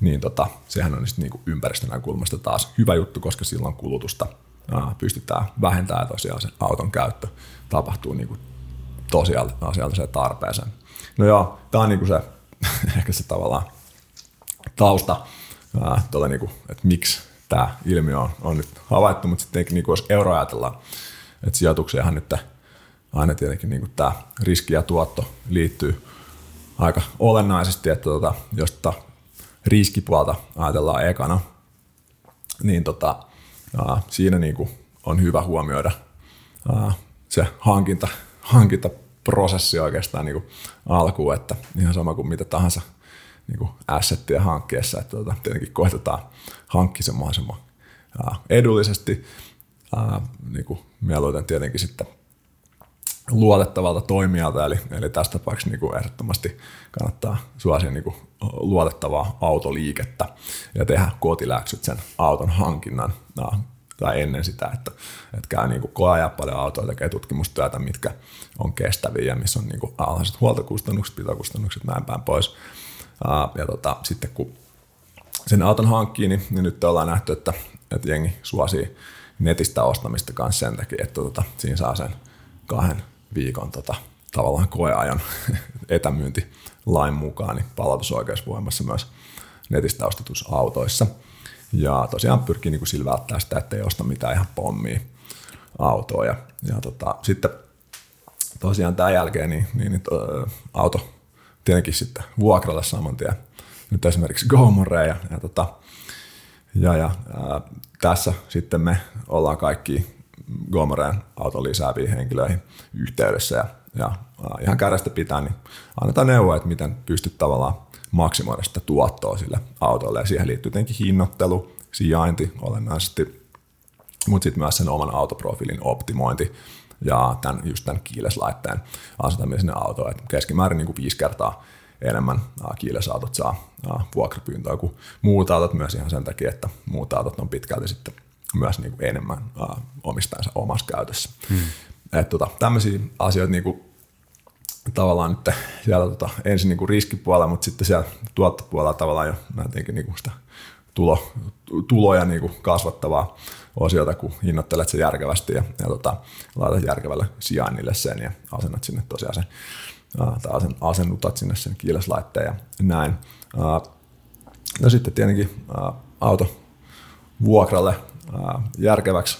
Niin tota, sehän on niinku ympäristön näkökulmasta taas hyvä juttu, koska silloin kulutusta ää, pystytään vähentämään tosiaan se auton käyttö tapahtuu niinku tosiasialliseen tarpeeseen. No joo, tämä on niinku se, ehkä se tavallaan tausta, ää, tuota niinku, että miksi tämä ilmiö on, on nyt havaittu, mutta sitten niinku, jos euroa ajatellaan, että sijoituksiahan nyt aina tietenkin niin tämä riski ja tuotto liittyy aika olennaisesti, että tota, jos tota riskipuolta ajatellaan ekana, niin tota, ää, siinä niin kuin on hyvä huomioida ää, se hankinta, hankintaprosessi oikeastaan niin kuin alkuun, että ihan sama kuin mitä tahansa niin assettia hankkiessa, että tota, tietenkin koetetaan hankkia sen mahdollisimman ää, edullisesti, ää, niin kuin mieluiten tietenkin sitten luotettavalta toimijalta, eli, eli tässä tapauksessa niin kuin ehdottomasti kannattaa suosia niin kuin luotettavaa autoliikettä ja tehdä kotiläksyt sen auton hankinnan tai ennen sitä, että, että käy niin kuin paljon autoja, tekee tutkimustyötä, mitkä on kestäviä ja missä on niin kuin alhaiset huoltokustannukset, pitokustannukset, näin päin pois. Ja tota, sitten kun sen auton hankkii, niin, niin nyt ollaan nähty, että, että jengi suosii netistä ostamista kanssa sen takia, että tota, siinä saa sen kahden viikon tota, tavallaan koeajan etämyyntilain mukaan, niin palautusoikeus voimassa myös netistä ostetuissa autoissa. Ja tosiaan pyrkii niin kuin sillä välttää sitä, että ei osta mitään ihan pommia autoa. Ja, ja tota, sitten tosiaan tämän jälkeen niin, niin, niin to, auto tietenkin sitten vuokralle saman tien. Nyt esimerkiksi GoMore ja, ja, tota, ja, ja ää, tässä sitten me ollaan kaikki Gomoreen auton lisääviin henkilöihin yhteydessä ja, ja ihan kädestä pitää, niin annetaan neuvoa, että miten pystyt tavallaan maksimoida sitä tuottoa sille autolle ja siihen liittyy tietenkin hinnoittelu, sijainti olennaisesti, mutta sitten myös sen oman autoprofiilin optimointi ja tämän, just tämän kiileslaitteen asentaminen sinne autoon, että keskimäärin niin kuin viisi kertaa enemmän kiilesautot saa vuokrapyyntöä kuin muut autot myös ihan sen takia, että muut autot on pitkälti sitten myös niin kuin enemmän omistajansa omassa käytössä. Hmm. Et, tota, tämmöisiä asioita niin kuin, tavallaan nyt siellä tota, ensin niin kuin riskipuolella, mutta sitten siellä tuottopuolella tavallaan jo näin niin kuin sitä tulo, tuloja niin kuin kasvattavaa osiota, kun hinnoittelet sen järkevästi ja, ja tota, laitat järkevälle sijainnille sen ja asennat sinne tosiaan sen, tai asennutat sinne sen kiileslaitteen ja näin. No sitten tietenkin auto vuokralle järkeväksi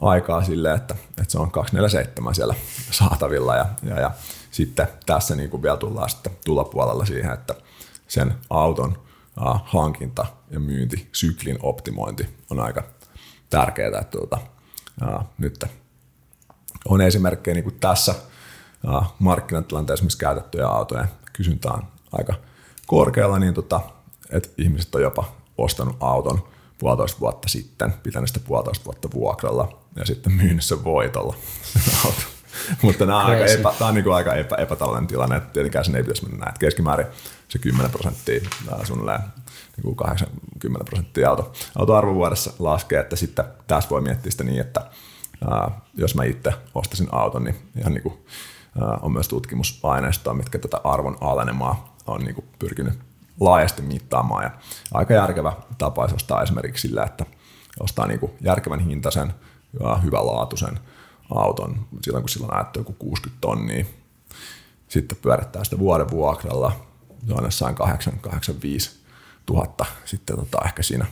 aikaa sille, että, että se on 247 siellä saatavilla ja, ja, ja sitten tässä niin kuin vielä tullaan sitten tulopuolella siihen, että sen auton hankinta ja myynti, syklin optimointi on aika tärkeää, että tuota, uh, nyt on esimerkkejä niin kuin tässä uh, markkinatilanteessa, missä käytettyjä autoja kysyntä on aika korkealla, niin tota, että ihmiset on jopa ostanut auton puolitoista vuotta sitten, pitänyt sitä puolitoista vuotta vuokralla ja sitten myynyt sen voitolla Mutta nämä on aika, epä, tämä on niin kuin aika epä, epätalouden tilanne, että tietenkään sen ei pitäisi mennä näin. Keskimäärin se 10 prosenttia suunnilleen niin kuin 80 prosenttia auto, autoarvovuodessa laskee, että sitten tässä voi miettiä sitä niin, että ää, jos mä itse ostasin auton, niin ihan niin kuin, ää, on myös tutkimusaineistoa, mitkä tätä arvon alenemaa on niin kuin pyrkinyt laajasti mittaamaan. Ja aika järkevä tapa ostaa esimerkiksi sillä, että ostaa niin kuin järkevän hintaisen ja hyvänlaatuisen auton silloin, kun silloin ajattelu joku 60 tonnia. Sitten pyörittää sitä vuoden vuokralla, se on jossain 8-85 000 sitten tota, ehkä siinä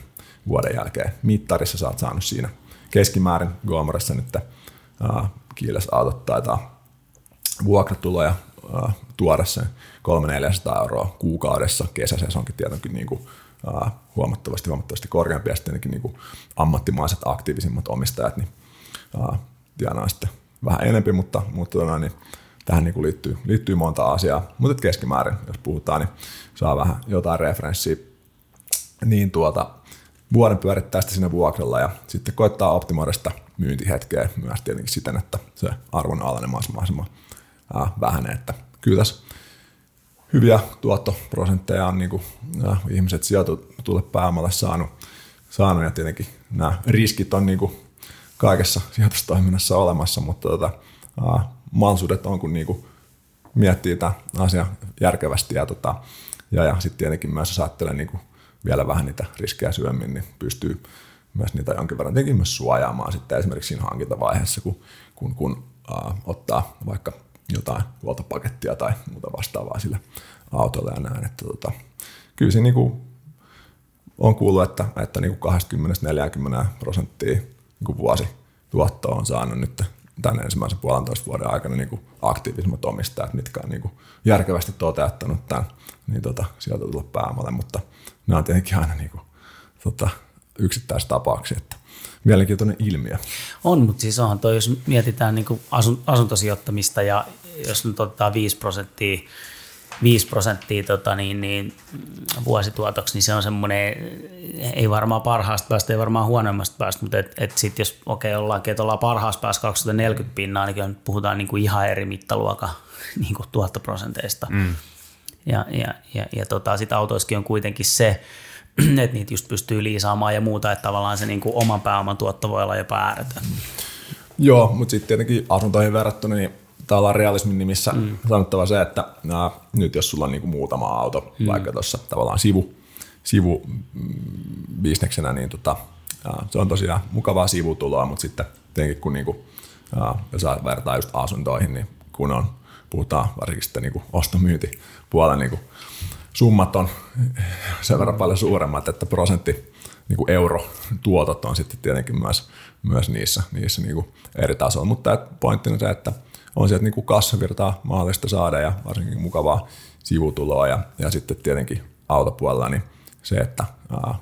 vuoden jälkeen. Mittarissa sä oot saanut siinä keskimäärin Gomoressa nyt kiiles autot taitaa vuokratuloja tuoda sen 300-400 euroa kuukaudessa. Kesäsesonkin tietenkin niin kuin ää, huomattavasti, huomattavasti korkeampi ja sitten niin kuin ammattimaiset aktiivisimmat omistajat niin ää, tienaa sitten vähän enempi, mutta, mutta tota niin, tähän niin kuin liittyy, liittyy monta asiaa, mutta keskimäärin, jos puhutaan, niin saa vähän jotain referenssiä, niin tuota, vuoden pyörittää sitä siinä vuokralla ja sitten koittaa optimoida sitä myyntihetkeä myös tietenkin siten, että se arvon alainen mahdollisimman vähäinen, että kyllä tässä hyviä tuottoprosentteja on niin kuin, ja ihmiset sijoitutulle pääomalle saanut, saanut ja tietenkin nämä riskit on niin kuin kaikessa sijoitustoiminnassa olemassa, mutta tota, mahdollisuudet on, kun niin kuin miettii tämä asia järkevästi ja, tota, ja, ja sitten tietenkin myös ajattelee niin kuin vielä vähän niitä riskejä syömmin, niin pystyy myös niitä jonkin verran tietenkin myös suojaamaan sitten esimerkiksi siinä hankintavaiheessa, kun, kun, kun äh, ottaa vaikka jotain huoltopakettia tai muuta vastaavaa sille autolle ja näin. Että tota, kyllä siinä niin on kuullut, että, että niin 20-40 prosenttia niin vuosi tuottoa on saanut nyt tämän ensimmäisen puolentoista vuoden aikana niin kuin aktiivisimmat omistajat, mitkä on niin kuin järkevästi toteuttanut tämän niin tota, sijoitetulle pääomalle, mutta nämä on tietenkin aina niin kuin, tota, yksittäistapauksia, että mielenkiintoinen ilmiö. On, mutta siis onhan toi, jos mietitään niin asun, asuntosijoittamista ja jos nyt otetaan 5 prosenttia 5 prosenttia tota, niin, niin, vuosituotoksi, niin se on semmoinen, ei varmaan parhaasta päästä, ei varmaan huonoimmasta päästä, mutta et, et sitten jos okei okay, ollaankin, että ollaan parhaassa päässä 2040 pinnaa, niin puhutaan niin kuin ihan eri mittaluokan niin kuin tuottoprosenteista. Mm. Ja, ja, ja, ja tota, sitten autoissakin on kuitenkin se, että niitä just pystyy liisaamaan ja muuta, että tavallaan se niin kuin oman pääoman tuotto voi olla jopa ääretön. Joo, mutta sitten tietenkin asuntoihin verrattuna, niin tavallaan realismin nimissä mm. sanottava se, että nää, nyt jos sulla on niinku muutama auto, mm. vaikka tuossa tavallaan sivu, sivu mm, bisneksenä, niin tota, se on tosiaan mukavaa sivutuloa, mutta sitten tietenkin kun niinku, jos vertaa just asuntoihin, niin kun on, puhutaan varsinkin sitten niinku ostomyyntipuolella, niin summat on sen verran paljon suuremmat, että prosentti niin kuin eurotuotot on sitten tietenkin myös, myös niissä, niissä niin kuin eri tasoilla. Mutta pointtina se, että on sieltä niin kuin kassavirtaa mahdollista saada ja varsinkin mukavaa sivutuloa ja, ja sitten tietenkin autopuolella niin se, että, ää,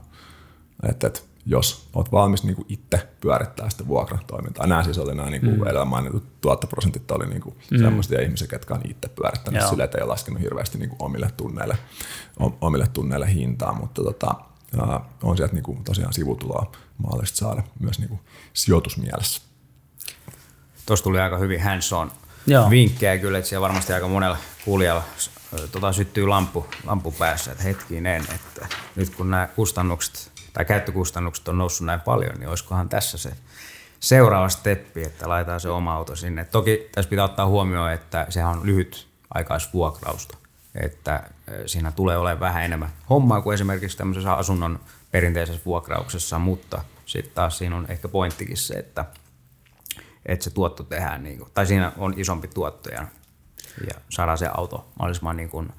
että, että jos olet valmis niin kuin itse pyörittää sitä vuokratoimintaa. Nämä siis oli nämä niin kuin mm. edellä mainitut tuottoprosentit oli niin kuin mm. sellaisia ihmisiä, jotka on itse pyörittänyt sillä, että ei ole laskenut hirveästi niin kuin omille tunneille, omille tunneille hintaa, mutta tota, on sieltä niin kuin tosiaan sivutuloa mahdollista saada myös niin kuin sijoitusmielessä. Tuossa tuli aika hyvin hands on vinkkejä kyllä, että siellä varmasti aika monella kuulijalla tota, syttyy lampu, lampu päässä, että hetkinen, että nyt kun nämä kustannukset tai käyttökustannukset on noussut näin paljon, niin olisikohan tässä se seuraava steppi, että laitetaan se oma auto sinne. Toki tässä pitää ottaa huomioon, että sehän on lyhyt aikaisvuokrausta, että siinä tulee olemaan vähän enemmän hommaa kuin esimerkiksi tämmöisessä asunnon perinteisessä vuokrauksessa, mutta sitten taas siinä on ehkä pointtikin se, että – että se tuotto tehdään, niin kuin, tai siinä on isompi tuotto ja, ja saadaan se auto mahdollisimman niin kuin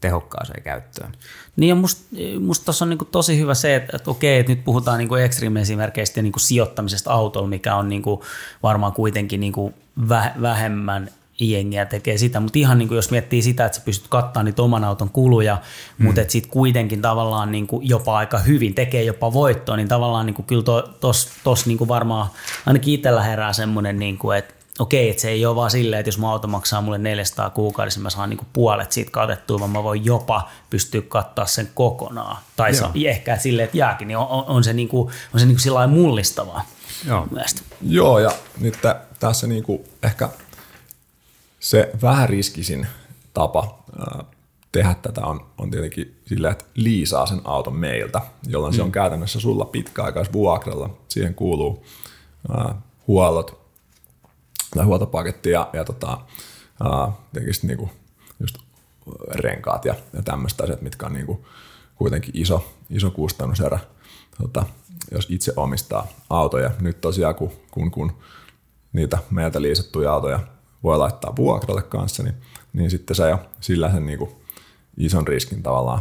tehokkaaseen käyttöön. Niin ja musta must tuossa on niin tosi hyvä se, että, että okei, että nyt puhutaan niin extreme-esimerkkeistä ja niin sijoittamisesta autolla, mikä on niin varmaan kuitenkin niin vähemmän jengiä tekee sitä, mutta ihan niin kuin jos miettii sitä, että sä pystyt kattamaan niitä oman auton kuluja, mm. mutta että sitten kuitenkin tavallaan niin kuin jopa aika hyvin tekee jopa voittoa, niin tavallaan niin kuin kyllä tuossa tos, tos niin kuin varmaan ainakin itsellä herää semmoinen, niin kuin, että okei, että se ei ole vaan silleen, että jos mun auto maksaa mulle 400 kuukaudessa, mä saan niin kuin puolet siitä katettua, vaan mä voin jopa pystyä kattaa sen kokonaan. Tai Joo. ehkä silleen, että jääkin, niin on, on, se, niin kuin, on se niin kuin sillä mullistavaa. Joo. Joo, ja nyt tässä niin kuin ehkä se vähän riskisin tapa tehdä tätä on, on tietenkin sillä, että liisaa sen auton meiltä, jolloin mm. se on mm. käytännössä sulla pitkäaikaisvuokralla. Siihen kuuluu ää, huollot tai huoltopaketti ja, ja tota, ää, niinku just renkaat ja, ja tämmöistä asiat, mitkä on niinku kuitenkin iso, iso kustannuserä, tota, jos itse omistaa autoja. Nyt tosiaan, kun, kun, kun niitä meiltä liisattuja autoja voi laittaa vuokralle kanssa, niin, niin sitten sä jo sillä sen niin kuin ison riskin tavallaan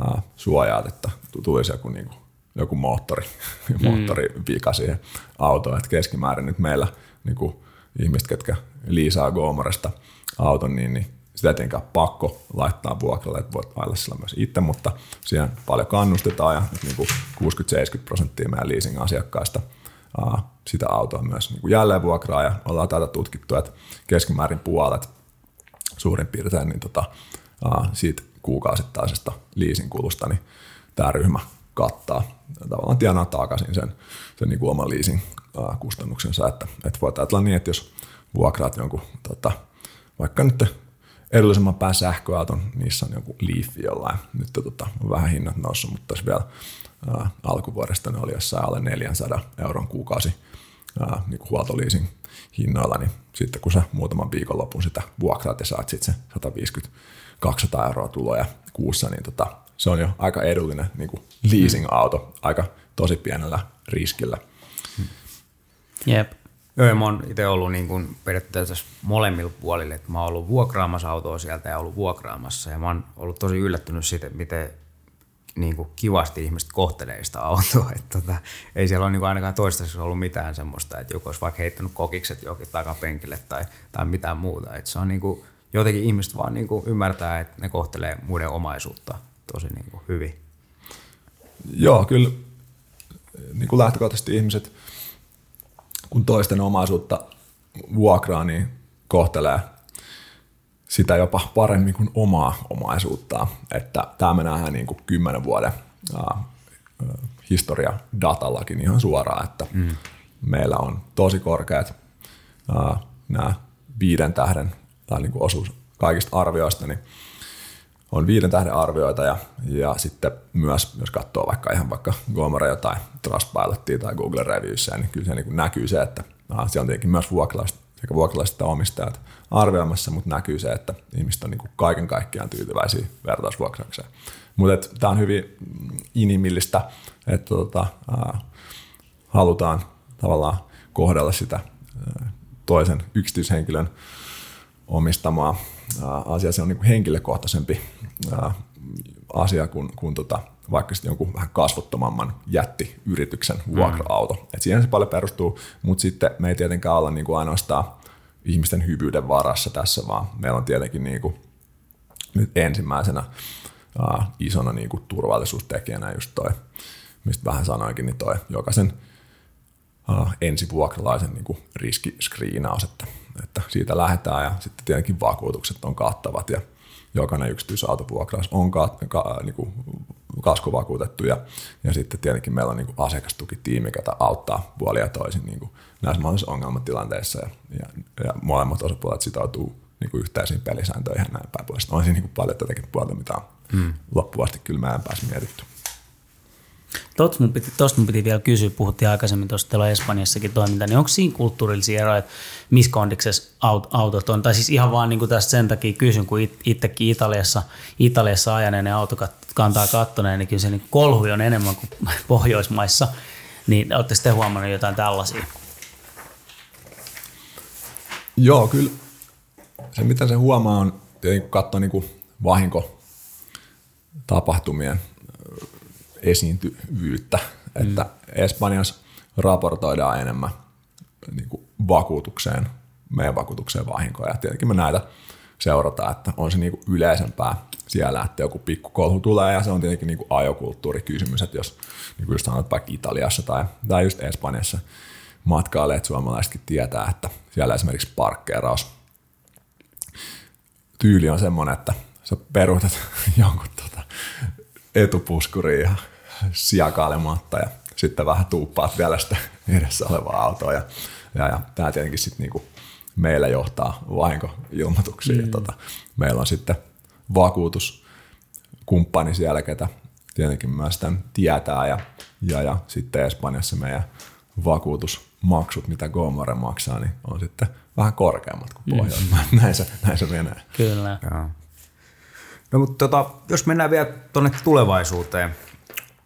ää, suojaat, että tulisi joku, niin kuin, joku moottori, mm. moottorivika siihen autoon. Että keskimäärin nyt meillä niin kuin ihmiset, ketkä liisaa Goomoresta auton, niin, niin sitä ei tietenkään pakko laittaa vuokralle, että voit ailla sillä myös itse, mutta siihen paljon kannustetaan ja niin kuin 60-70 prosenttia meidän leasing-asiakkaista sitä autoa myös niin kuin jälleen vuokraa ja ollaan tätä tutkittu, että keskimäärin puolet suurin piirtein niin tota, siitä kuukausittaisesta leasing-kulusta, niin tämä ryhmä kattaa. Tavallaan tienaa takaisin sen, sen niin kuin oman leasing-kustannuksensa, että, että voi ajatella niin, että jos vuokraat jonkun tota, vaikka nyt edullisemman pään sähköauton, niissä on joku Leafi jollain. Nyt tota, on vähän hinnat noussut, mutta tässä vielä ää, alkuvuodesta ne oli jossain alle 400 euron kuukausi ää, niin kuin huoltoliisin hinnoilla, niin sitten kun sä muutaman viikonlopun sitä vuokraat ja saat sitten se 150-200 euroa tuloja kuussa, niin tota, se on jo aika edullinen niin kuin leasing-auto, aika tosi pienellä riskillä. Jep. Joo, ja mä oon itse ollut niin kuin periaatteessa molemmilla puolilla, että mä oon ollut vuokraamassa autoa sieltä ja ollut vuokraamassa, ja mä oon ollut tosi yllättynyt siitä, miten niin kuin kivasti ihmiset kohtelee sitä autoa. Että tota, ei siellä ole niin kuin ainakaan toistaiseksi ollut mitään semmoista, että joku olisi vaikka heittänyt kokikset johonkin takapenkille tai, tai mitään muuta. Että se on niin kuin, jotenkin ihmiset vaan niin kuin ymmärtää, että ne kohtelee muiden omaisuutta tosi niin kuin hyvin. Joo, kyllä niin kuin lähtökohtaisesti ihmiset, kun toisten omaisuutta vuokraa, niin kohtelee sitä jopa paremmin kuin omaa omaisuuttaan. Että tämä me nähdään niin kuin kymmenen vuoden historia datallakin ihan suoraan, että mm. meillä on tosi korkeat äh, nämä viiden tähden tai niin kuin osuus kaikista arvioista, niin on viiden tähden arvioita ja, ja sitten myös, jos katsoo vaikka ihan vaikka Gomora tai Trustpilotia tai Google Reviewsia, niin kyllä se niin näkyy se, että äh, siellä on tietenkin myös vuokralaiset, sekä vuokralaiset että omistajat arvioimassa, mutta näkyy se, että ihmiset on niin kuin kaiken kaikkiaan tyytyväisiä vertausvuokraukseen. Mutta tämä on hyvin inhimillistä, että tota, äh, halutaan tavallaan kohdella sitä äh, toisen yksityishenkilön omistamaa äh, asiaa. Se on niin kuin henkilökohtaisempi äh, asia kuin, kuin tota, vaikka sitten jonkun vähän kasvottomamman jättiyrityksen vuokra-auto. Mm. Et siihen se paljon perustuu, mutta sitten me ei tietenkään olla niin kuin ainoastaan ihmisten hyvyyden varassa tässä, vaan meillä on tietenkin niin kuin nyt ensimmäisenä uh, isona niin kuin turvallisuustekijänä just toi, mistä vähän sanoinkin, niin toi jokaisen uh, ensivuokralaisen niin riskiskriinaus, että, että siitä lähdetään ja sitten tietenkin vakuutukset on kattavat ja jokainen yksityisautovuokraus on ka, ka, niin kuin kaskovakuutettu ja, ja sitten tietenkin meillä on niin kuin asiakastukitiimi, joka auttaa puolia toisin niin kuin näissä mahdollisissa ongelmatilanteissa ja, ja, ja molemmat osapuolet sitoutuu niin kuin yhteisiin pelisääntöihin ja näin päin pois. On siinä niin kuin paljon tätäkin puolta, mitä on hmm. loppuvasti kyllä mä en pääse mietitty. Tuosta mun, piti, mun piti vielä kysyä, puhuttiin aikaisemmin tuosta teillä Espanjassakin toiminta, niin onko siinä kulttuurillisia eroja, että missä kondiksessa autot on? Tai siis ihan vaan niin kuin tästä sen takia kysyn, kun it, itsekin Italiassa, Italiassa ajaneen ne auto kantaa kattoneen, niin kyllä se niin kolhui on enemmän kuin Pohjoismaissa. Niin olette sitten huomannut jotain tällaisia? Joo, kyllä se mitä se huomaa on, kun katsoo niin vahinkotapahtumien esiintyvyyttä, mm. että Espanjassa raportoidaan enemmän niin kuin vakuutukseen, meidän vakuutukseen vahinkoja. Ja tietenkin me näitä seurataan, että on se niin kuin yleisempää siellä, että joku pikkukolhu tulee ja se on tietenkin niin kuin ajokulttuurikysymys, että jos niin kuin just sanot vaikka Italiassa tai, tai just Espanjassa matkailijat suomalaisetkin tietää, että siellä esimerkiksi parkkeeraus tyyli on semmoinen, että sä peruutat jonkun tota etupuskuriin ja siakailematta ja sitten vähän tuuppaat vielä sitä edessä olevaa autoa. Ja, ja, ja tämä tietenkin sitten niinku meillä johtaa vahinkoilmoituksiin. Mm. Ja tota, meillä on sitten vakuutuskumppani siellä, ketä tietenkin myös tämän tietää. Ja, ja, ja sitten Espanjassa meidän vakuutusmaksut, mitä Gomore maksaa, niin on sitten vähän korkeammat kuin Pohjoismaat. Mm. Näin, se, näin se menee. Kyllä. Joo. No mutta tota, jos mennään vielä tuonne tulevaisuuteen,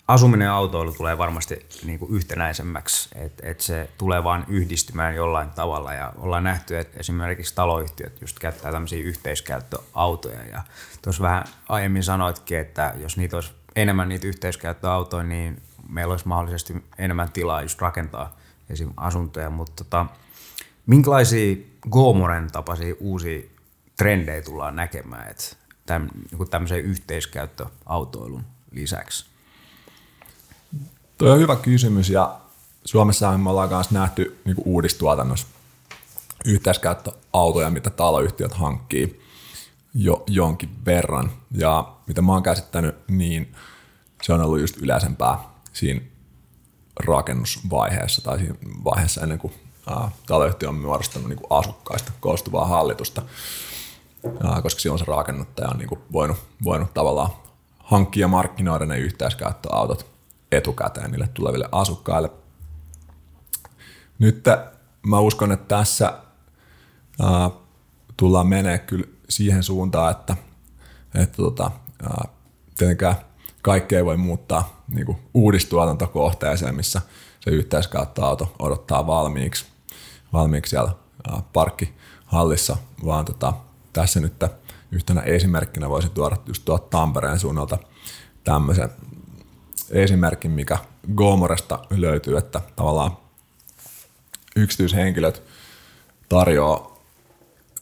asuminen ja autoilu tulee varmasti niin kuin yhtenäisemmäksi, että et se tulee vain yhdistymään jollain tavalla ja ollaan nähty, että esimerkiksi taloyhtiöt just käyttää tämmöisiä yhteiskäyttöautoja ja tuossa vähän aiemmin sanoitkin, että jos niitä olisi enemmän niitä yhteiskäyttöautoja, niin meillä olisi mahdollisesti enemmän tilaa just rakentaa esim. asuntoja, mutta tota, minkälaisia Gomoren tapaisia uusia trendejä tullaan näkemään, että täm, niin tämmöisen yhteiskäyttöautoilun lisäksi? Tuo on hyvä kysymys ja Suomessa me ollaan myös nähty niin kuin uudistuotannossa yhteiskäyttöautoja, mitä taloyhtiöt hankkii jo jonkin verran. Ja mitä mä oon käsittänyt, niin se on ollut just yleisempää siinä rakennusvaiheessa tai siinä vaiheessa ennen kuin taloyhtiö on muodostanut niin kuin asukkaista koostuvaa hallitusta, koska silloin se rakennuttaja on niin kuin voinut, voinut tavallaan hankkia ja markkinoida ne yhteiskäyttöautot etukäteen niille tuleville asukkaille. Nyt mä uskon, että tässä ää, tullaan menee kyllä siihen suuntaan, että, että tota, ää, tietenkään kaikkea ei voi muuttaa niin kuin uudistuotantokohteeseen, missä se yhteiskäyttöauto odottaa valmiiksi, valmiiksi siellä parkkihallissa, vaan tota, tässä nyt yhtenä esimerkkinä voisi tuoda just tuolta Tampereen suunnalta tämmöisen esimerkin, mikä Gomoresta löytyy, että tavallaan yksityishenkilöt tarjoaa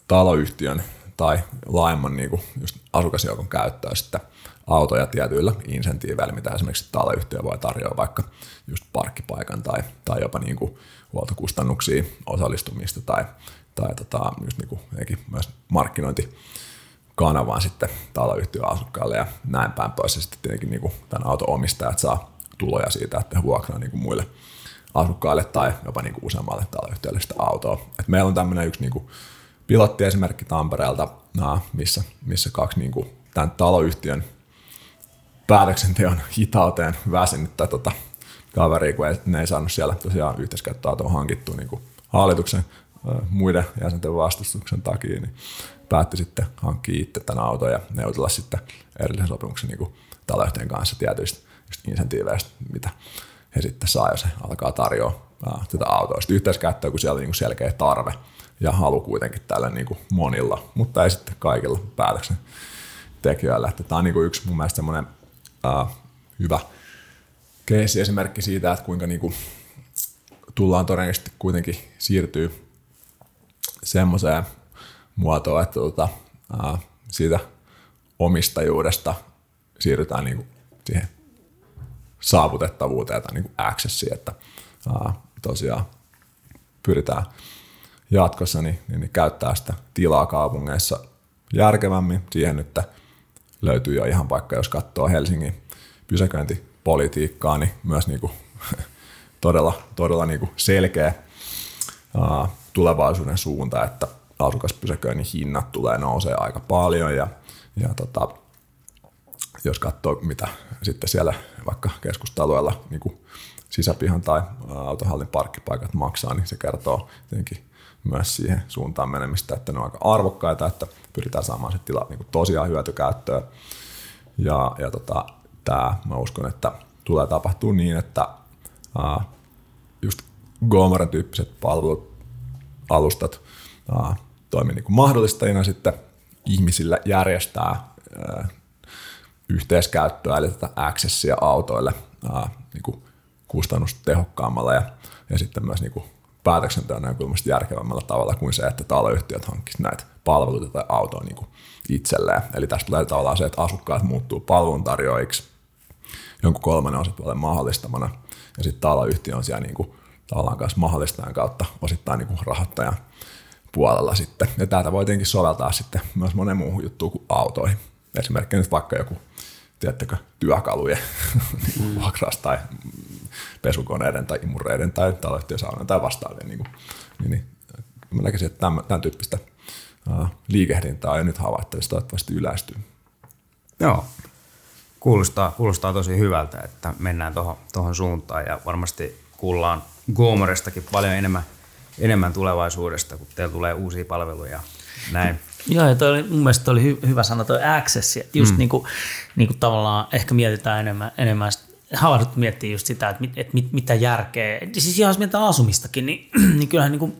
taloyhtiön tai laajemman niin kuin just asukasjoukon käyttöä sitten autoja tietyillä insentiiveillä, mitä esimerkiksi taloyhtiö voi tarjoa vaikka just parkkipaikan tai, tai jopa niin kuin huoltokustannuksia, osallistumista tai, tai tota, just niin kuin myös markkinointi kanavaan sitten taloyhtiön asukkaille ja näin päin pois. Ja sitten tietenkin niin kuin tämän auton omistajat saa tuloja siitä, että vuokraa niin kuin muille asukkaille tai jopa niin kuin useammalle taloyhtiölle sitä autoa. Et meillä on tämmöinen yksi niin kuin pilottiesimerkki Tampereelta, missä, missä kaksi niin kuin tämän taloyhtiön päätöksenteon hitauteen väsynyttä tota, kaveria, kun ei, ne ei saanut siellä tosiaan yhteiskäyttöautoa hankittua niin kuin hallituksen muiden jäsenten vastustuksen takia, niin päätti sitten hankkia itse tämän auton ja neuvotella sitten erillisen sopimuksen niin kuin taloyhtiön kanssa tietyistä insentiiveistä, mitä he sitten saa, jos he alkaa tarjoa tätä autoa. Sitten yhteiskäyttöä, kun siellä on niin selkeä tarve ja halu kuitenkin tällä niin monilla, mutta ei sitten kaikilla päätöksen tekijöillä. Tämä on niin yksi mun mielestä semmoinen uh, hyvä keissi esimerkki siitä, että kuinka niin kuin tullaan todennäköisesti kuitenkin siirtyy semmoiseen muotoon, että tuota, uh, siitä omistajuudesta siirrytään niin kuin siihen saavutettavuuteen tai niin kuin accessiin, että uh, tosiaan pyritään jatkossa niin, niin, niin käyttää sitä tilaa kaupungeissa järkevämmin. Siihen nyt löytyy jo ihan paikka, jos katsoo Helsingin pysäköintipolitiikkaa, niin myös niin kuin, todella, todella niin kuin selkeä aa, tulevaisuuden suunta, että asukaspysäköinnin hinnat tulee nousee aika paljon ja, ja tota, jos katsoo, mitä sitten siellä vaikka keskustalueella niin sisäpihan tai autohallin parkkipaikat maksaa, niin se kertoo tietenkin myös siihen suuntaan menemistä, että ne on aika arvokkaita, että pyritään saamaan se tila niin tosiaan hyötykäyttöön. Ja, ja tota, tämä mä uskon, että tulee tapahtua niin, että ää, just Gomoren tyyppiset palvelut, alustat ää, toimii niin mahdollistajina sitten ihmisille järjestää ää, yhteiskäyttöä, eli tätä accessia autoille ää, niin kustannustehokkaammalla ja, ja sitten myös niin kuin päätöksenteon näkökulmasta järkevämmällä tavalla kuin se, että taloyhtiöt hankkisivat näitä palveluita tai autoa niin kuin itselleen. Eli tästä tulee tavallaan se, että asukkaat muuttuu palveluntarjoajiksi jonkun kolmannen osapuolen mahdollistamana, ja sitten taloyhtiö on siellä niin kuin, tavallaan kanssa mahdollistajan kautta osittain niin kuin rahoittajan puolella sitten. Ja tätä voi tietenkin soveltaa sitten myös monen muuhun juttuun kuin autoihin. Esimerkiksi nyt vaikka joku, tiedättekö, työkalujen mm. tai pesukoneiden tai imureiden tai taloyhtiösaunan tai vastaavien. Niin, kuin, niin, niin mä näkisin, että tämän, tämän tyyppistä uh, liikehdintää on jo nyt havaittavissa toivottavasti yleistyy. Joo, kuulostaa, kuulostaa tosi hyvältä, että mennään tuohon suuntaan ja varmasti kuullaan Gomorestakin paljon enemmän, enemmän tulevaisuudesta, kun teillä tulee uusia palveluja näin. Joo, ja toi oli, mun mielestä oli hy, hyvä sana tuo access, että just mm. niin kuin, niin kuin tavallaan ehkä mietitään enemmän, enemmän havahduttu miettiä just sitä, että, mit, että mit, mitä järkeä, siis ihan mietitään asumistakin, niin, niin kyllähän niin kuin,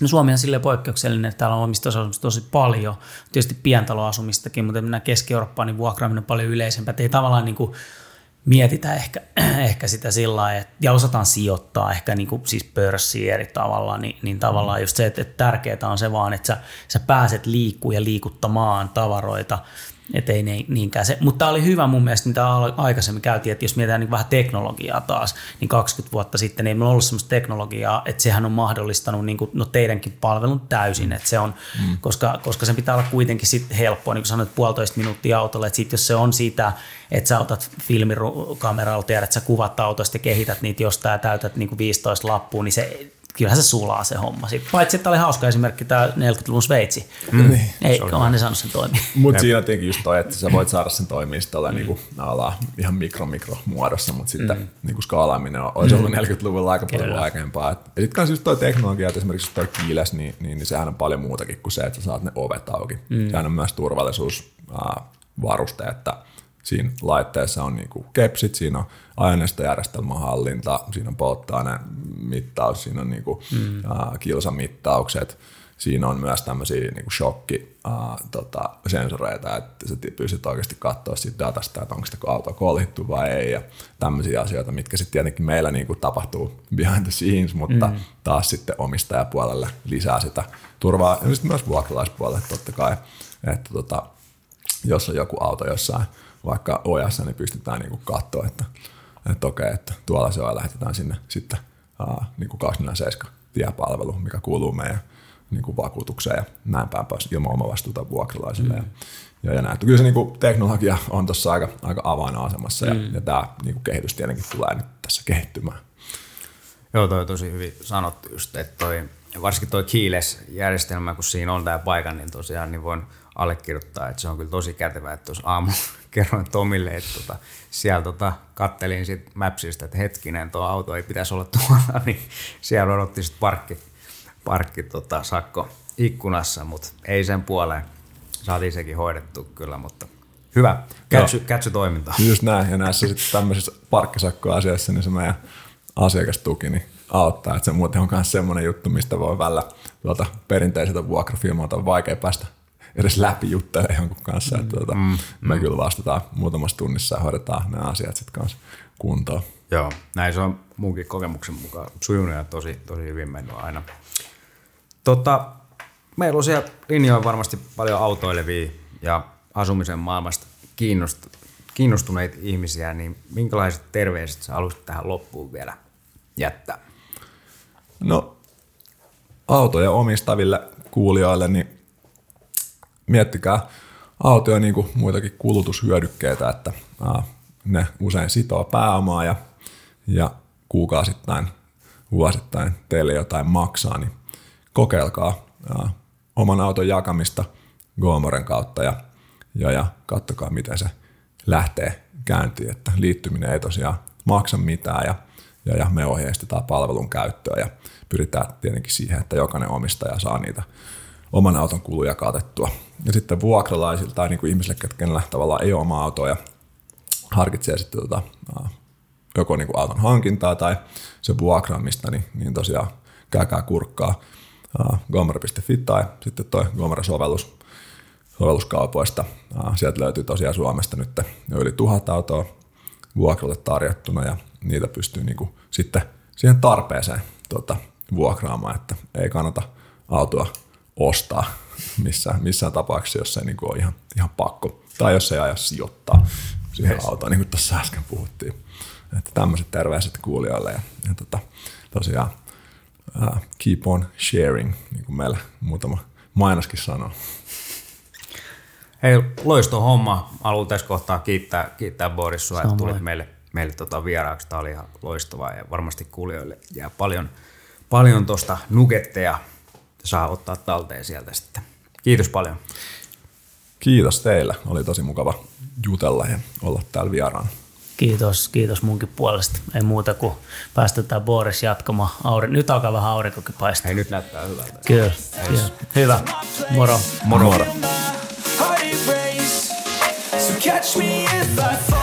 No Suomi on silleen poikkeuksellinen, että täällä on omistusasumista tosi paljon. Tietysti pientaloasumistakin, mutta mennään Keski-Eurooppaan, niin vuokraaminen on paljon yleisempää. Että ei tavallaan niin kuin, mietitä ehkä, ehkä sitä sillä lailla, että, ja osataan sijoittaa ehkä niin kuin, siis pörssiin eri tavalla, niin, niin tavallaan just se, että, että tärkeää on se vaan, että sä, sä pääset liikkuu ja liikuttamaan tavaroita että ei niinkään se. Mutta tämä oli hyvä mun mielestä, mitä aikaisemmin käytiin, että jos mietitään niin vähän teknologiaa taas, niin 20 vuotta sitten niin ei meillä ollut sellaista teknologiaa, että sehän on mahdollistanut niin kuin, no teidänkin palvelun täysin, että se on, mm. koska, koska sen pitää olla kuitenkin sit helppoa, niin kuin sanoit, puolitoista minuuttia autolle, että sit jos se on sitä, että sä otat filmikameralla, tiedät, että sä kuvat autosta ja kehität niitä jostain ja täytät niin kuin 15 lappuun, niin se kyllähän se sulaa se homma. Paitsi, että oli hauska esimerkki tämä 40-luvun Sveitsi. Mm. Ei, onhan ne saanut sen toimia. Mutta siinä tietenkin just toi, että sä voit saada sen toimia sitten mm. niinku, ihan mikro mikro muodossa, mutta sitten mm. niinku skaalaaminen on, olisi ollut 40-luvulla aika paljon vaikeampaa. Ja sitten kanssa just toi teknologia, että esimerkiksi toi kiiles, niin, niin, niin, sehän on paljon muutakin kuin se, että sä saat ne ovet auki. Mm. Sehän on myös turvallisuusvaruste, että siinä laitteessa on niinku kepsit, siinä on aineistojärjestelmän hallinta, siinä on polttoaine mittaus, siinä on niinku, mm. uh, kilsamittaukset, siinä on myös tämmöisiä niinku shokki uh, tota, sensoreita, että sä pystyt oikeasti katsoa siitä datasta, että onko sitä auto kolhittu vai ei, ja tämmöisiä asioita, mitkä sitten tietenkin meillä niinku tapahtuu behind the scenes, mutta mm. taas sitten omistajapuolelle lisää sitä turvaa, ja sitten myös vuokralaispuolelle totta kai, että tota, jos on joku auto jossain vaikka ojassa, niin pystytään niin katsoa, että, että okei, että tuolla se on ja lähetetään sinne sitten ää, niin kuin 247 tiepalvelu, mikä kuuluu meidän niin kuin vakuutukseen ja näin päin pois ilman omavastuuta vuokralaisille. Mm. Ja, ja näin. Kyllä se niin kuin, teknologia on tuossa aika, aika avainasemassa mm. ja, ja tämä niin kuin kehitys tietenkin tulee nyt tässä kehittymään. Joo, toi on tosi hyvin sanottu just, että toi, varsinkin tuo Keyless-järjestelmä, kun siinä on tämä paikan, niin tosiaan niin voin allekirjoittaa, että se on kyllä tosi kätevää, että tuossa aamu kerroin Tomille, että tota, siellä tota, kattelin sit Mapsista, että hetkinen, tuo auto ei pitäisi olla tuolla, niin siellä odotti sitten parkki, parkki tota, sakko ikkunassa, mutta ei sen puoleen. Saatiin sekin hoidettu kyllä, mutta hyvä. Kätsy, kätsy toiminta. Just näin, ja näissä sitten tämmöisissä parkkisakkoasiassa, niin se meidän asiakastuki niin auttaa. Että se muuten on myös semmoinen juttu, mistä voi välillä tuolta perinteiseltä vuokrafirmalta on vaikea päästä edes läpi juttelemaan jonkun kanssa. Mm. Että tuota, mm. Me mm. kyllä vastataan muutamassa tunnissa ja hoidetaan nämä asiat sitten kanssa kuntoon. Joo, näin se on munkin kokemuksen mukaan sujunut ja tosi, tosi hyvin mennyt aina. Tota, meillä on siellä linjoilla varmasti paljon autoilevia ja asumisen maailmasta kiinnostuneita ihmisiä, niin minkälaiset terveiset sä haluaisit tähän loppuun vielä jättää? No, autoja omistaville kuulijoille, niin miettikää autoja niin kuin muitakin kulutushyödykkeitä, että ää, ne usein sitoo pääomaa ja, ja kuukausittain, vuosittain teille jotain maksaa, niin kokeilkaa ää, oman auton jakamista Goomoren kautta ja, ja, ja kattokaa, miten se lähtee käyntiin, että liittyminen ei tosiaan maksa mitään ja, ja, ja me ohjeistetaan palvelun käyttöä ja pyritään tietenkin siihen, että jokainen omistaja saa niitä oman auton kuluja katettua. Ja sitten vuokralaisilta tai niin kuin ihmisille, kenellä tavallaan ei ole omaa autoa ja harkitsee sitten tota, joko niin kuin auton hankintaa tai se vuokraamista, niin, niin tosiaan käykää kurkkaa gomer.fi tai sitten toi Gomer-sovellus sovelluskaupoista. Sieltä löytyy tosiaan Suomesta nyt jo yli tuhat autoa vuokralle tarjottuna ja niitä pystyy niin kuin sitten siihen tarpeeseen tuota, vuokraamaan, että ei kannata autoa ostaa missään, missään tapauksessa, jos ei niin kuin ole ihan, ihan pakko. Tai jos ei aja sijoittaa siihen yes. autoon, niin kuin tuossa äsken puhuttiin. Että tämmöiset terveiset kuulijoille. Ja, ja tota, tosiaan uh, keep on sharing, niin kuin meillä muutama mainoskin sanoo. Hei, loisto homma. Haluan tässä kohtaa kiittää, kiittää Boris sua, että tulit meille, meille tota vieraaksi. Tämä oli ihan loistavaa ja varmasti kuulijoille jää paljon, paljon tuosta nuketteja saa ottaa talteen sieltä sitten. Kiitos paljon. Kiitos teille. Oli tosi mukava jutella ja olla täällä vieraana. Kiitos, kiitos munkin puolesta. Ei muuta kuin päästetään Boris jatkamaan. Auri, nyt alkaa vähän aurinkokin paistaa. Hei, nyt näyttää hyvältä. Kyllä, kyllä. Hyvä. Moro. Moro. Moro. catch me if I fall.